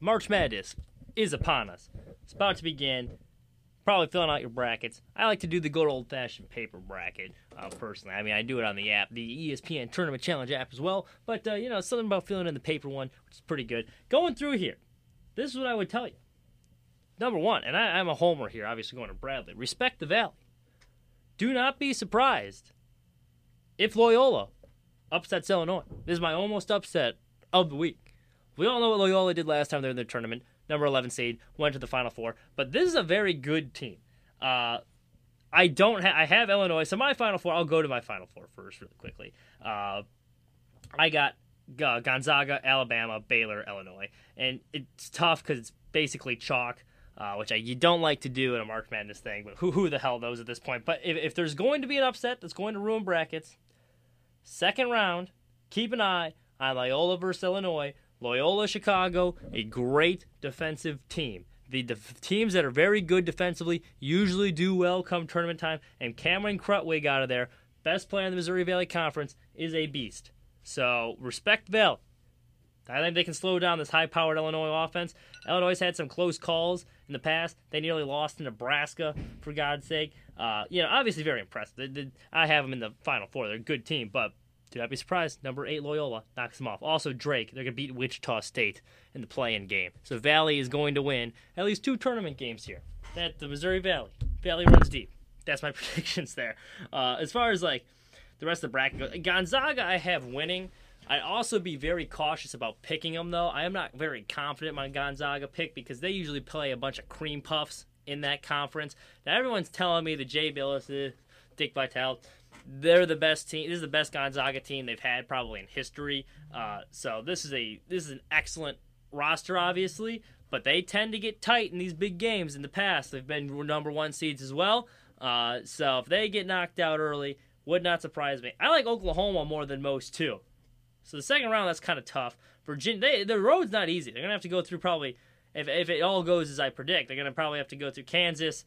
March Madness is upon us. It's about to begin. Probably filling out your brackets. I like to do the good old fashioned paper bracket uh, personally. I mean, I do it on the app, the ESPN Tournament Challenge app as well. But, uh, you know, something about filling in the paper one, which is pretty good. Going through here, this is what I would tell you. Number one, and I, I'm a homer here, obviously going to Bradley. Respect the Valley. Do not be surprised if Loyola upsets Illinois. This is my almost upset of the week. We all know what Loyola did last time they were in the tournament. Number 11 seed, went to the Final Four. But this is a very good team. Uh, I don't ha- I have Illinois, so my Final Four, I'll go to my Final Four first really quickly. Uh, I got uh, Gonzaga, Alabama, Baylor, Illinois. And it's tough because it's basically chalk. Uh, which I, you don't like to do in a March Madness thing, but who, who the hell knows at this point? But if, if there's going to be an upset that's going to ruin brackets, Second round, keep an eye on Loyola versus Illinois. Loyola Chicago, a great defensive team. The def- teams that are very good defensively usually do well come tournament time, and Cameron Krutwig out of there, best player in the Missouri Valley Conference, is a beast. So respect Valley. I think they can slow down this high powered Illinois offense. Illinois had some close calls in the past. They nearly lost to Nebraska, for God's sake. Uh, you know, obviously very impressed. They, they, I have them in the Final Four. They're a good team, but do not be surprised. Number eight Loyola knocks them off. Also Drake, they're gonna beat Wichita State in the play-in game. So Valley is going to win at least two tournament games here. That the Missouri Valley. Valley runs deep. That's my <laughs> predictions there. Uh, as far as like the rest of the bracket goes, Gonzaga I have winning. I'd also be very cautious about picking them, though. I am not very confident in my Gonzaga pick because they usually play a bunch of cream puffs in that conference. Now everyone's telling me the Jay Bilas, uh, Dick Vitale, they're the best team. This is the best Gonzaga team they've had probably in history. Uh, so this is a this is an excellent roster, obviously, but they tend to get tight in these big games. In the past, they've been number one seeds as well. Uh, so if they get knocked out early, would not surprise me. I like Oklahoma more than most too. So the second round, that's kind of tough. Virginia, they, the road's not easy. They're gonna have to go through probably if if it all goes as I predict, they're gonna probably have to go through Kansas,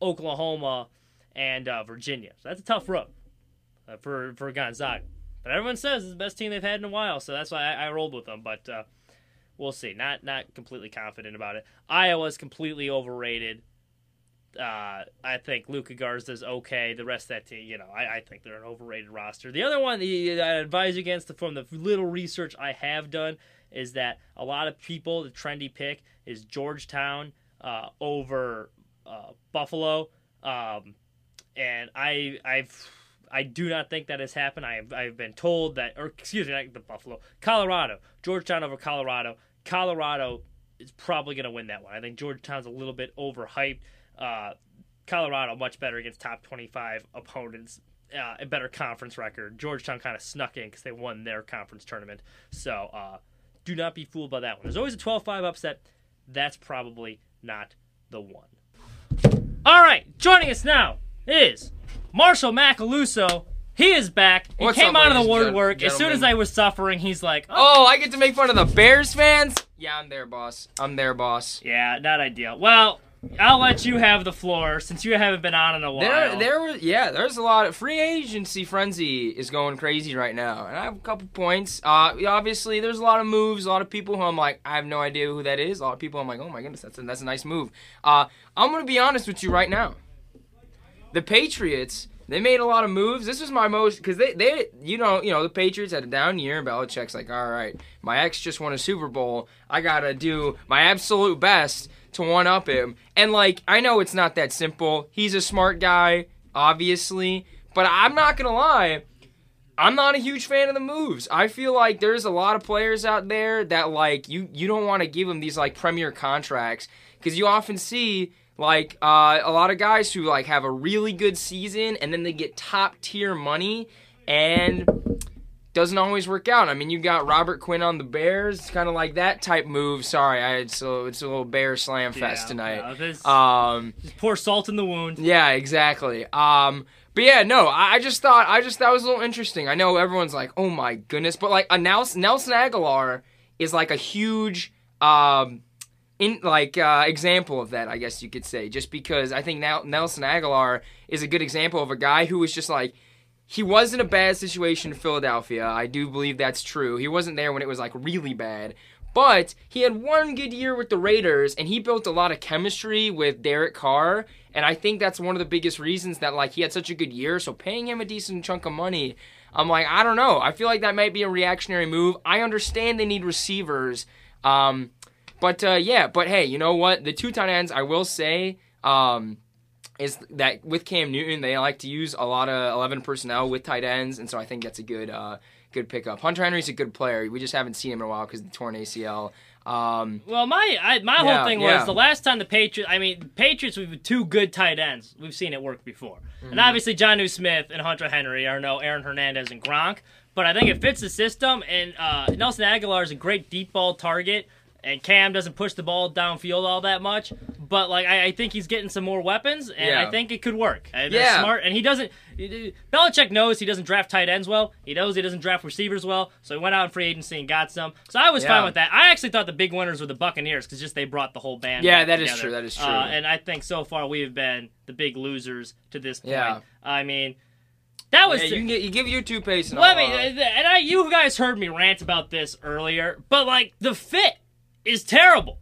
Oklahoma, and uh, Virginia. So that's a tough road uh, for for Gonzaga. But everyone says it's the best team they've had in a while, so that's why I, I rolled with them. But uh, we'll see. Not not completely confident about it. Iowa's completely overrated. Uh, I think Luka Garza's okay. The rest of that team, you know, I, I think they're an overrated roster. The other one I advise against from the little research I have done is that a lot of people the trendy pick is Georgetown uh, over uh, Buffalo, um, and I I've I do not think that has happened. I have I've been told that, or excuse me, not the Buffalo, Colorado, Georgetown over Colorado. Colorado is probably going to win that one. I think Georgetown's a little bit overhyped. Uh, Colorado much better against top 25 opponents, uh, a better conference record. Georgetown kind of snuck in because they won their conference tournament. So uh, do not be fooled by that one. There's always a 12-5 upset. That's probably not the one. All right, joining us now is Marshall Macaluso. He is back. He What's came up, out of the woodwork. As soon as? I was suffering, he's like, oh, Oh, I get to make fun of the Bears fans? Yeah, I'm there, boss. I'm there, boss. yeah, not ideal. Well, I'll let you have the floor since you haven't been on in a while. There, there, was- yeah, there's a lot of free agency frenzy is going crazy right now, and I have a couple points. Uh, obviously, there's a lot of moves, a lot of people who I'm like, I have no idea who that is. A lot of people I'm like, oh my goodness, that's a, that's a nice move. Uh, I'm gonna be honest with you right now. The Patriots, they made a lot of moves. This was my most because they, they, you know, you know, the Patriots had a down year, and Belichick's like, all right, my ex just won a Super Bowl. I gotta do my absolute best to one up him. And like, I know it's not that simple. He's a smart guy, obviously, but I'm not gonna lie. I'm not a huge fan of the moves. I feel like there's a lot of players out there that like you you don't want to give them these like premier contracts because you often see like uh, a lot of guys who like have a really good season and then they get top tier money and doesn't always work out. I mean, you got Robert Quinn on the Bears, It's kind of like that type move. Sorry, I, it's a, it's a little Bear slam fest Yeah, tonight. yeah, Um, Just pour salt in the wound. yeah, exactly. Um, but yeah, no, I, I just thought I just that was a little interesting. I know everyone's like, oh my goodness, but like a Nelson, Nelson Agholor is like a huge um in like uh, example of that, I guess you could say, just because I think now Nelson Agholor is a good example of a guy who was just like he was in a bad situation in Philadelphia. I do believe that's true. He wasn't there when it was like really bad. But he had one good year with the Raiders and he built a lot of chemistry with Derek Carr. And I think that's one of the biggest reasons that like he had such a good year. So paying him a decent chunk of money, I'm like, I don't know. I feel like that might be a reactionary move. I understand they need receivers. Um, but uh, yeah, but hey, you know what? The two tight ends, I will say, um, is that with Cam Newton, they like to use a lot of 11 personnel with tight ends, and so I think that's a good uh, good pickup. Hunter Henry's a good player. We just haven't seen him in a while because the torn ACL. Um, Well, my I, my Yeah, whole thing yeah. was the last time the Patriots. I mean, Patriots with two good tight ends. We've seen it work before, Mm-hmm. and obviously Jonnu Smith and Hunter Henry are no Aaron Hernandez and Gronk. But I think it fits the system, and uh, Nelson Agholor is a great deep ball target, and Cam doesn't push the ball downfield all that much. But like I, I think he's getting some more weapons, and Yeah. I think it could work. And they're Yeah. smart, and he doesn't. Belichick knows he doesn't draft tight ends well. He knows he doesn't draft receivers well, so he went out in free agency and got some. So I was Yeah. fine with that. I actually thought the big winners were the Buccaneers because just they brought the whole band. Yeah, back that is together. true, that is true. Uh, and I think so far we have been the big losers to this point. Yeah. I mean, that was. yeah, you, can get, you give your two pace and Let all, me, uh, and I, you guys heard me rant about this earlier, but like the fit is terrible.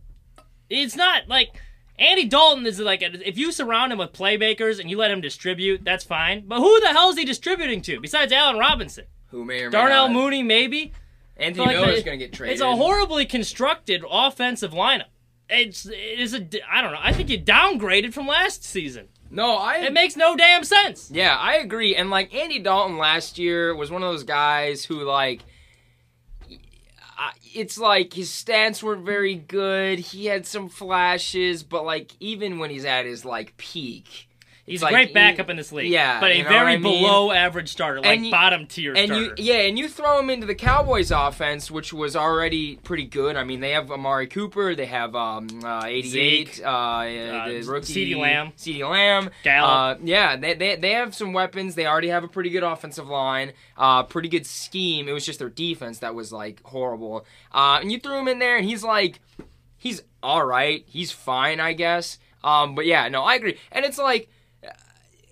It's not like Andy Dalton is like if you surround him with playmakers and you let him distribute, that's fine. But who the hell is he distributing to besides Allen Robinson? who may or may Darnell not. Mooney, maybe. Anthony But, like, Miller's going to get traded. It's a horribly constructed offensive lineup. It's it is a I don't know. I think you downgraded from last season. No, I It makes no damn sense. Yeah, I agree. And like Andy Dalton last year was one of those guys who like it's like his stats weren't very good. He had some flashes, but like even when he's at his like peak, He's it's a like, great backup in this league. Yeah, but a very I mean? below average starter, like you- bottom tier and starter. you yeah, and you throw him into the Cowboys offense, which was already pretty good. I mean, they have Amari Cooper, they have um uh, 88, Zeke, uh, the rookie CeeDee Lamb. CeeDee Lamb, Gallup. Uh, yeah, they, they they have some weapons. They already have a pretty good offensive line, uh, pretty good scheme. It was just their defense that was like horrible. Uh, and you threw him in there, and he's like, he's all right, he's fine, I guess. Um, but yeah, no, I agree. And it's like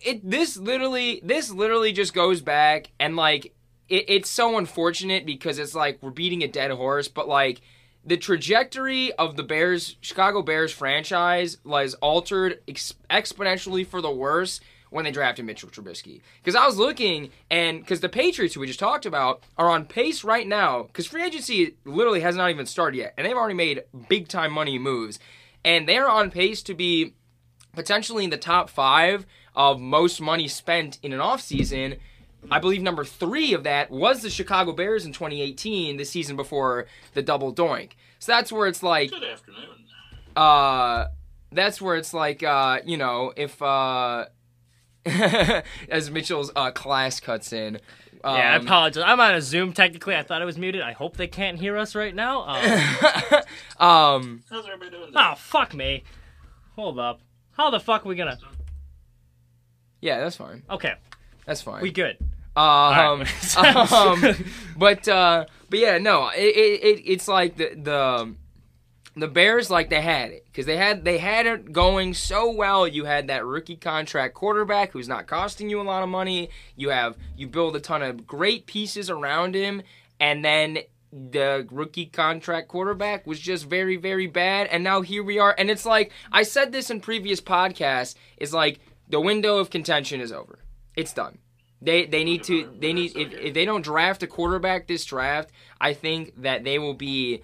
it this literally this literally just goes back and like it, it's so unfortunate because it's like we're beating a dead horse but like the trajectory of the bears chicago bears franchise was altered ex- exponentially for the worse when they drafted mitchell trubisky. Because i was looking and because the patriots who we just talked about are on pace right now because free agency literally has not even started yet and they've already made big time money moves. And they're on pace to be potentially in the top five of most money spent in an offseason. I believe number three of that was the Chicago Bears in 2018, the season before the double doink. So that's where it's like, Good afternoon. uh, that's where it's like, uh, you know, if, uh, <laughs> as Mitchell's uh, class cuts in. Um, yeah, I apologize. I'm on a Zoom technically. I thought I was muted. I hope they can't hear us right now. Uh, <laughs> um, How's everybody doing? oh fuck me. Hold up. How the fuck are we gonna? Yeah, that's fine. Okay, That's fine. we good. Um, <laughs> Alright. <laughs> um, but uh, but yeah, no, it, it, it it's like the the the Bears like they had it because they had they had it going so well. You had that rookie contract quarterback who's not costing you a lot of money. You have you build a ton of great pieces around him, and then the rookie contract quarterback was just very very bad. And now here we are, and it's like I said this in previous podcasts. Is like the window of contention is over. It's done. They they need to they need if, if they don't draft a quarterback this draft, I think that they will be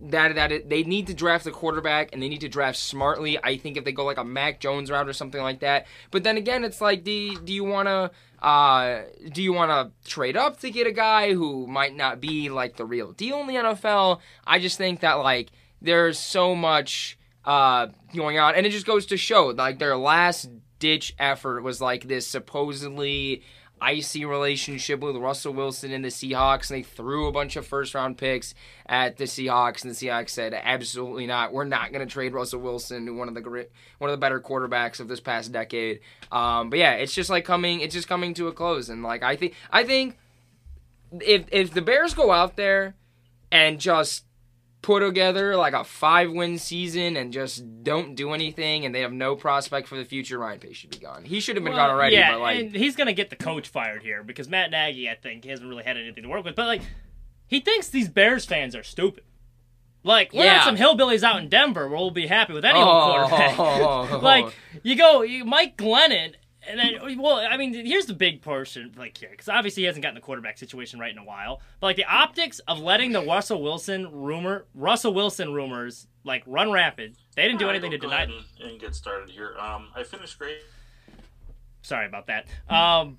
that that it, they need to draft a quarterback and they need to draft smartly. I think if they go like a Mac Jones route or something like that. But then again, it's like, do you, do you want to uh, do you want to trade up to get a guy who might not be like the real deal in the NFL? I just think that like there's so much uh, going on, and it just goes to show like their last ditch effort was like this supposedly icy relationship with Russell Wilson and the Seahawks, and they threw a bunch of first round picks at the Seahawks, and the Seahawks said, "Absolutely not. We're not going to trade Russell Wilson, one of the great, one of the better quarterbacks of this past decade." Um, but yeah, it's just like coming, it's just coming to a close, and like I think, I think if if the Bears go out there and just put together like a five win season and just don't do anything and they have no prospect for the future, Ryan Pace should be gone. He should have been Well, gone already, Yeah, but like and he's gonna get the coach fired here because Matt Nagy, I think, hasn't really had anything to work with. But like, he thinks these Bears fans are stupid. Like, we're Yeah. not some hillbillies out in Denver where we'll be happy with any Oh. old quarterback. <laughs> like, you go, you, Mike Glennon, and then, well, I mean, here's the big portion, like here, because obviously he hasn't gotten the quarterback situation right in a while. But like the optics of letting the Russell Wilson rumor, Russell Wilson rumors, like run rapid. They didn't do anything to we'll go deny. ahead and, and get started here. Um, I finished grade. Sorry about that. Um,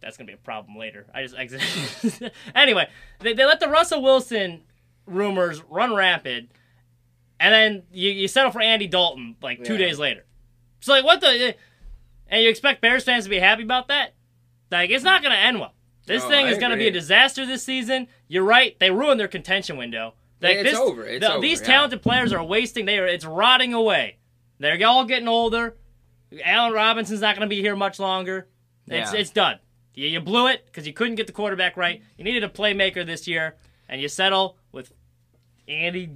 that's gonna be a problem later. I just exited. <laughs> anyway, they, they let the Russell Wilson rumors run rapid, and then you, you settle for Andy Dalton like two Yeah. days later. So like, what the? And you expect Bears fans to be happy about that? Like, it's not gonna end well. This No, thing I is gonna be a disaster this season. You're right. They ruined their contention window. Like, It's this, over. It's the- over, These yeah. talented players are wasting. They are. It's rotting away. They're all getting older. Allen Robinson's not going to be here much longer. It's Yeah. it's done. You, you blew it because you couldn't get the quarterback right. You needed a playmaker this year, and you settle with Andy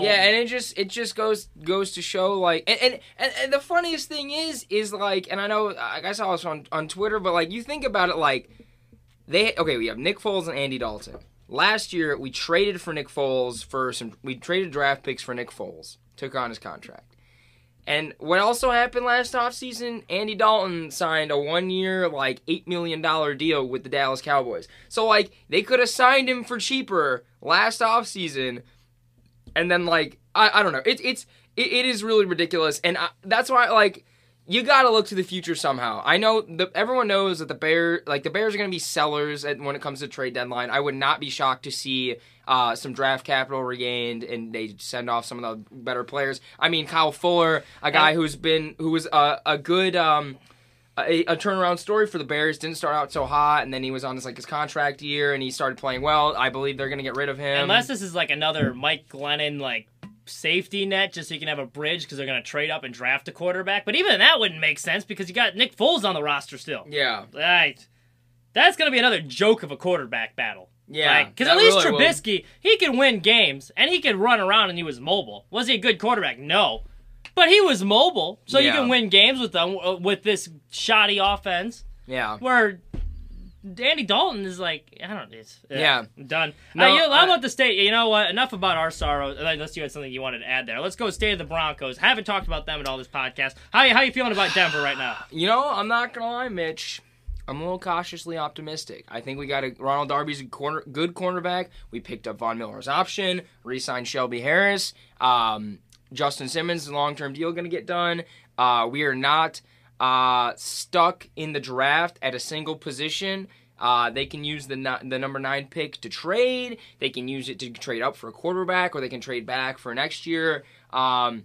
Yeah, and it just it just goes goes to show like and, and and and the funniest thing is is like and I know I guess I was on on Twitter, but like you think about it like they okay we have Nick Foles and Andy Dalton. Last year we traded for Nick Foles for some we traded draft picks for Nick Foles took on his contract. And what also happened last offseason, Andy Dalton signed a one year, like, $8 million deal with the Dallas Cowboys. So, like, they could have signed him for cheaper last offseason and then like I, I don't know. It, it's it, it is really ridiculous, and I, that's why like you got to look to the future somehow. I know the everyone knows that the bear like the Bears are going to be sellers at, when it comes to trade deadline. I would not be shocked to see uh, some draft capital regained and they send off some of the better players. I mean Kyle Fuller, a guy who's been who was a, a good. Um, a, a turnaround story for the Bears. Didn't start out so hot, and then he was on this like his contract year, and he started playing well. I believe they're going to get rid of him. Unless this is like another Mike Glennon like safety net, just so you can have a bridge because they're going to trade up and draft a quarterback. But even that wouldn't make sense because you got Nick Foles on the roster still. yeah, Right. That's going to be another joke of a quarterback battle. Yeah, Because at least really will. Trubisky, he could win games and he could run around and he was mobile. Was he a good quarterback? No. But he was mobile, so you can win games with them uh, with this shoddy offense. yeah. Where Danny Dalton is like, I don't. It's, uh, Yeah. I'm done. No, No, you, I'm I- about to state. You know what? Enough about our sorrows. Unless you had something you wanted to add there. Let's go. State of the Broncos. Haven't talked about them at all this podcast. How you how you feeling about Denver right now? <sighs> You know, I'm not gonna lie, Mitch. I'm a little cautiously optimistic. I think we got a Ronald Darby's a corner, good cornerback. We picked up Von Miller's option, re-signed Shelby Harris. Um, Justin Simmons' long-term deal going to get done. Uh, we are not uh, stuck in the draft at a single position. Uh, they can use the nu- the number nine pick to trade. They can use it to trade up for a quarterback, or they can trade back for next year. Um,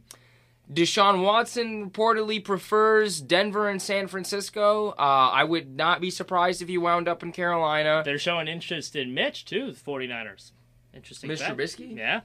Deshaun Watson reportedly prefers Denver and San Francisco. Uh, I would not be surprised if he wound up in Carolina. They're showing interest in Mitch too. The 49ers. Interesting. Mr. Trubisky? Yeah.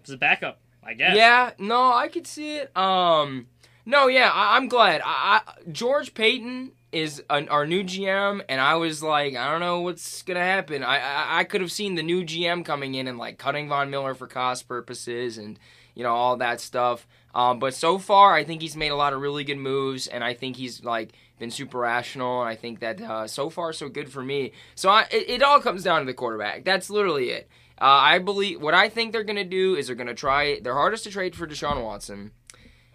It's a backup, I guess. Yeah, no, I could see it. Um, no, yeah, I, I'm glad. I, I, George Paton is an, our new GM, and I was like, I don't know what's gonna happen. I, I I could have seen the new GM coming in and like cutting Von Miller for cost purposes and you know all that stuff. Um, but so far, I think he's made a lot of really good moves, and I think he's like been super rational, and I think that uh, so far so good for me. So I, it, it all comes down to the quarterback. That's literally it. Uh, I believe what I think they're gonna do is they're gonna try their hardest to trade for Deshaun Watson.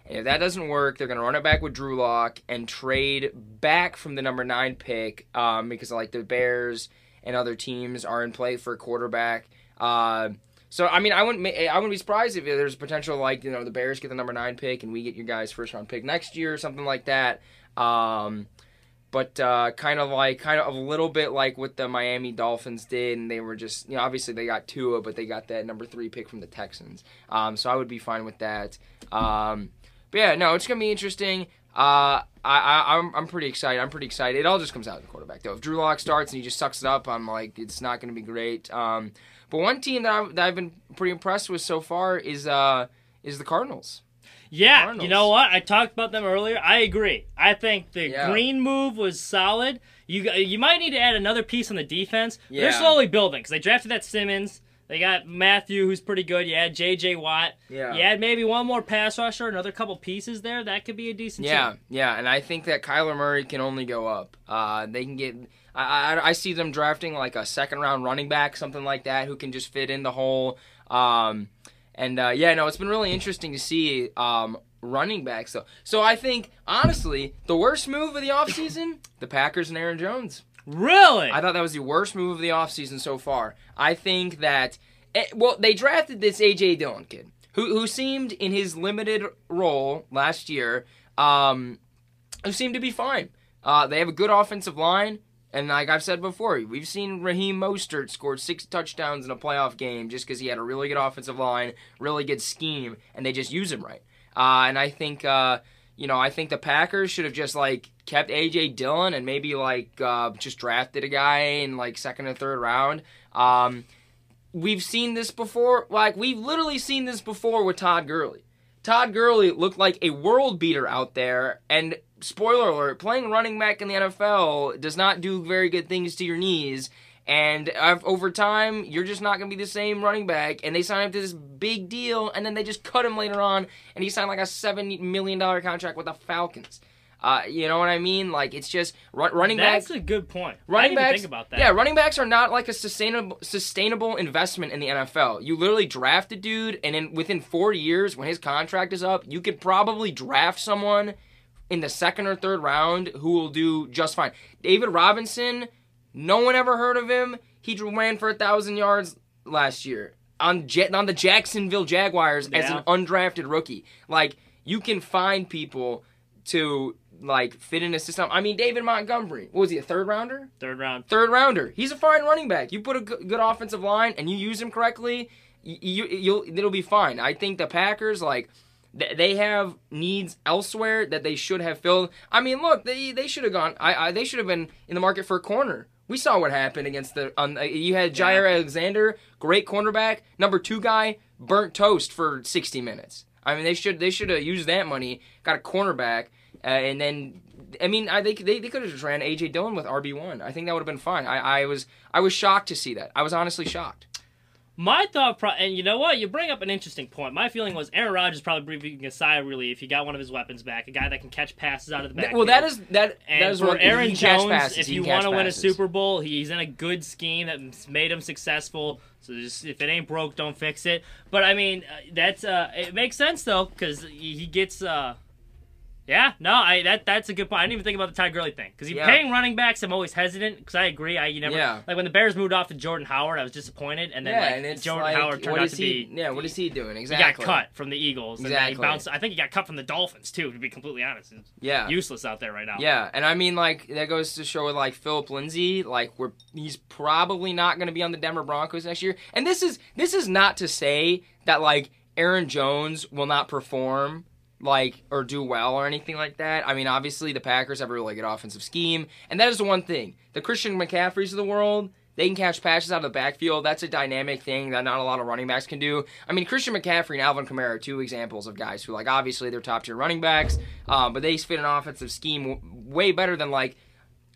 And if that doesn't work, they're gonna run it back with Drew Lock and trade back from the number nine pick um, because like the Bears and other teams are in play for a quarterback. Uh, So I mean, I wouldn't I wouldn't be surprised if there's potential like you know the Bears get the number nine pick and we get your guys first round pick next year or something like that. Um, but uh, kind of like kind of a little bit like what the Miami Dolphins did, and they were just you know obviously they got Tua, but they got that number three pick from the Texans. Um, so I would be fine with that. Um, but yeah, no, it's gonna be interesting. Uh, I, I I'm I'm pretty excited. I'm pretty excited. It all just comes out of the quarterback though. If Drew Lock starts and he just sucks it up, I'm like it's not gonna be great. Um, but one team that, I've, that I've been pretty impressed with so far is uh is the Cardinals. Yeah, Cardinals. you know what? I talked about them earlier. I agree. I think the Yeah. green move was solid. You you might need to add another piece on the defense. but They're slowly building because they drafted that Simmons. They got Mathieu, who's pretty good. You add J.J. Watt. Yeah. You add maybe one more pass rusher, another couple pieces there. That could be a decent Yeah, team. yeah, yeah. and I think that Kyler Murray can only go up. Uh, they can get. I, I I see them drafting like a second round running back, something like that, who can just fit in the hole. Um, and uh, yeah, no, it's been really interesting to see um, running backs though. So I think honestly, the worst move of the offseason, the Packers and Aaron Jones. Really? I thought that was the worst move of the offseason so far. I think that, eh, well, they drafted this A.J. Dillon kid, who, who seemed in his limited role last year, um, who seemed to be fine. Uh, they have a good offensive line, and like I've said before, we've seen Raheem Mostert scored six touchdowns in a playoff game just because he had a really good offensive line, really good scheme, and they just use him right. Uh, and I think, uh, you know, I think the Packers should have just like kept AJ Dillon and maybe like uh, just drafted a guy in like second or third round. Um, we've seen this before. Like we've literally seen this before with Todd Gurley. Todd Gurley looked like a world beater out there, and spoiler alert: playing running back in the NFL does not do very good things to your knees. And over time, you're just not going to be the same running back. And they sign him to this big deal, and then they just cut him later on, and he signed like a seven million dollar contract with the Falcons. Uh, you know what I mean? Like it's just run, running That's back. a good point. Running backs, think about that. yeah, running backs are not like a sustainable sustainable investment in the NFL. You literally draft a dude, and then within four years, when his contract is up, you could probably draft someone in the second or third round who will do just fine. David Robinson, no one ever heard of him. He ran for a thousand yards last year on Jet on the Jacksonville Jaguars as an undrafted rookie. Like you can find people to like fit in a system. I mean, David Montgomery, what was he a third rounder? Third round. third rounder. He's a fine running back. You put a good, good offensive line and you use him correctly, you, you you'll it'll be fine. I think the Packers like they have needs elsewhere that they should have filled. I mean, look, they they should have gone. I, I they should have been in the market for a corner. We saw what happened against the. Um, you had Jaire Alexander, great cornerback, number two guy, burnt toast for sixty minutes. I mean, they should they should have used that money, got a cornerback, uh, and then I mean, I think they, they could have just ran AJ Dillon with RB one. I think that would have been fine. I, I was I was shocked to see that. I was honestly shocked. My thought, pro- and you know what? You bring up an interesting point. My feeling was Aaron Rodgers probably breathing a sigh of relief. He got one of his weapons back, a guy that can catch passes out of the back. well, that is that And that is for what Aaron he can catch Jones, passes, if you want to win a. Super Bowl, he's in a good scheme that's made him successful. So just, if it ain't broke, don't fix it. But I mean, uh, that's uh, it makes sense though because he he gets. Uh, yeah, no, I that that's a good point. I didn't even think about the Ty Gurley thing because Yeah. paying running backs, I'm always hesitant because I agree. I you never Yeah. like when the Bears moved off to Jordan Howard, I was disappointed, and then yeah, like and Jordan like, Howard turned out to he? be Yeah, what is he doing he exactly? got cut from the Eagles, he Exactly. bounced. I think he got cut from the Dolphins too. To be completely honest, He's Yeah, useless out there right now. Yeah, and I mean, like that goes to show with like Philip Lindsay, like we're he's probably not going to be on the Denver Broncos next year. And this is this is not to say that like Aaron Jones will not perform like or do well or anything like that. I mean, obviously the Packers have a really good offensive scheme, and that is the one thing. The Christian McCaffreys of the world. They can catch passes out of the backfield. That's a dynamic thing that not a lot of running backs can do. I mean, Christian McCaffrey and Alvin Kamara are two examples of guys who, like, obviously they're top tier running backs, um, but they fit an offensive scheme w- way better than like,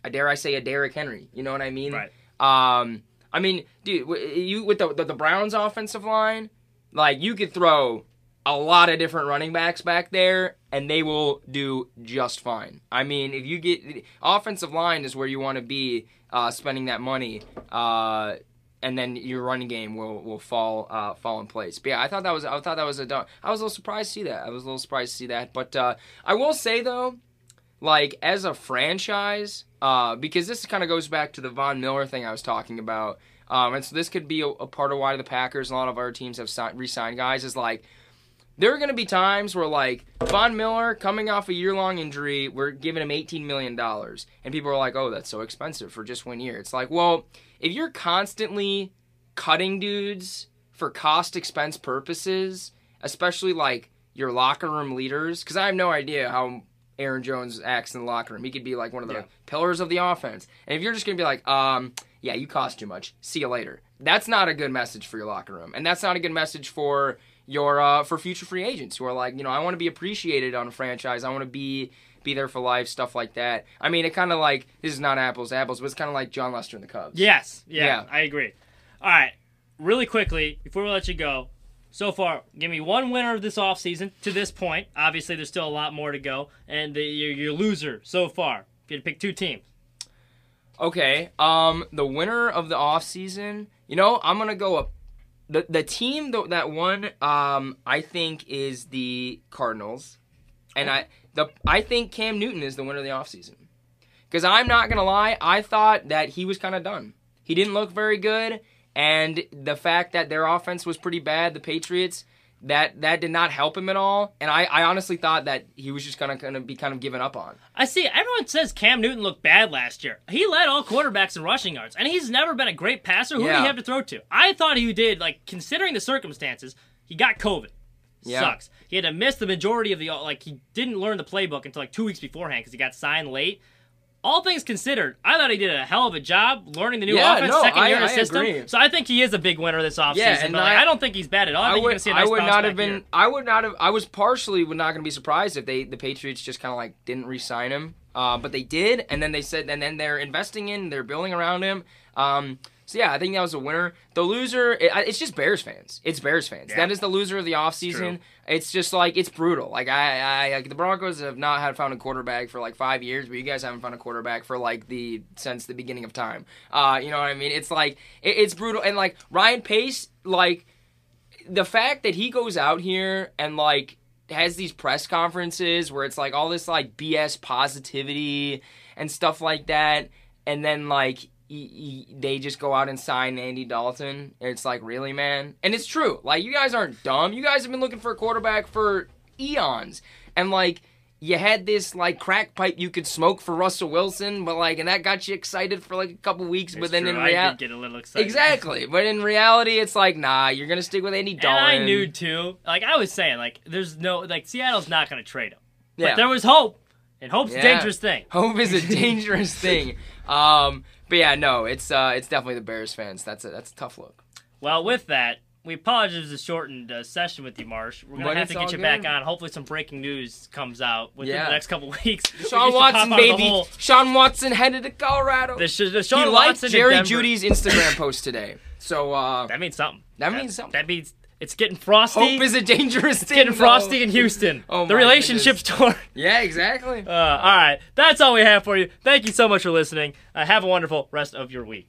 I dare I say, a Derrick Henry. You know what I mean? Right. Um, I mean, dude, w- you with the, the the Browns offensive line, like you could throw a lot of different running backs back there, and they will do just fine. I mean, if you get offensive line is where you want to be uh, spending that money, uh, and then your running game will will fall uh, fall in place. But yeah, I thought that was I thought that was a dumb. I was a little surprised to see that. I was a little surprised to see that. But uh, I will say though, like as a franchise, uh, because this kind of goes back to the Von Miller thing I was talking about. Um, and so this could be a, a part of why the Packers a lot of our teams have si- re-signed guys. Is like there are going to be times where like Von Miller coming off a year-long injury, we're giving him 18 million dollars, and people are like, "Oh, that's so expensive for just one year." It's like, well, if you're constantly cutting dudes for cost expense purposes, especially like your locker room leaders, because I have no idea how Aaron Jones acts in the locker room. He could be like one of the Yeah. pillars of the offense, and if you're just gonna be like, um, yeah, you cost too much. See you later. That's not a good message for your locker room, and that's not a good message for your uh, for future free agents who are like, you know, I want to be appreciated on a franchise. I want to be be there for life, stuff like that. I mean, it kind of like this is not apples apples, but it's kind of like Jon Lester and the Cubs. Yes, yeah, Yeah. I agree. All right, really quickly before we let you go. So far, give me one winner of this offseason to this point. Obviously, there's still a lot more to go, and the, your, your loser so far. If you had to pick two teams, Okay. Um, the winner of the offseason, you know, I'm gonna go up. The the team that that won, um, I think is the Cardinals, and I the I think Cam Newton is the winner of the offseason. Because I'm not gonna lie, I thought that he was kind of done. He didn't look very good, and the fact that their offense was pretty bad, the Patriots, that that did not help him at all. And I, I honestly thought that he was just gonna gonna be kind of given up on. I see everyone says Cam Newton looked bad last year. He led all quarterbacks in rushing yards, and he's never been a great passer. Who did Yeah. he have to throw to? I thought he did. Like considering the circumstances, he got COVID. Yeah. Sucks. He had to miss the majority of the like. He didn't learn the playbook until like two weeks beforehand because he got signed late. All things considered, I thought he did a hell of a job learning the new Yeah, offense, no, second year I- in the I system. agree. So I think he is a big winner this offseason. Yeah, and but like, I- I don't think he's bad at all. I, I would, I nice would not have been. year. I would not have. I was partially would not going to be surprised if they the Patriots just kind of like didn't re-sign him. Uh, but they did, and then they said, and then they're investing in, they're building around him. Um, so yeah, I think that was a winner. The loser, it, it's just Bears fans. It's Bears fans. Yeah. That is the loser of the offseason. It's just like it's brutal. Like I, I, like the Broncos have not had found a quarterback for like five years, but you guys haven't found a quarterback for like the since the beginning of time. Uh, you know what I mean? It's like it, it's brutal, and like Ryan Pace, like the fact that he goes out here and like has these press conferences where it's like all this like BS positivity and stuff like that, and then like he, he, they just go out and sign Andy Dalton. It's like really, man, and it's true. Like you guys aren't dumb. You guys have been looking for a quarterback for eons, and like. You had this like crack pipe you could smoke for Russell Wilson, but like, and that got you excited for like a couple weeks. but then true. in reality, get a little excited. Exactly. But in reality, it's like, nah, you're gonna stick with Andy Dalton. And. I knew too. Like I was saying, like there's no like Seattle's not going to trade him. But Yeah. there was hope, and hope's a dangerous thing. Hope is a <laughs> dangerous thing. Um, but yeah, no, it's uh, it's definitely the Bears fans. That's a that's a tough look. Well, with that, we apologize for the shortened uh, session with you, Marsh. We're gonna But have to get you back on. Hopefully, some breaking news comes out within Yeah. the next couple <laughs> weeks. Sean Watson, pop out of the baby. Sean Watson headed to Colorado. The, sh- the Sean liked Watson to Jerry Jeudy's Instagram post today. So uh, That means something. That means something. That means it's getting frosty. hope is a dangerous it's thing. getting though. frosty in Houston. <laughs> Oh the my relationship store. <laughs> Yeah, exactly. Uh, all right, that's all we have for you. Thank you so much for listening. Uh, have a wonderful rest of your week.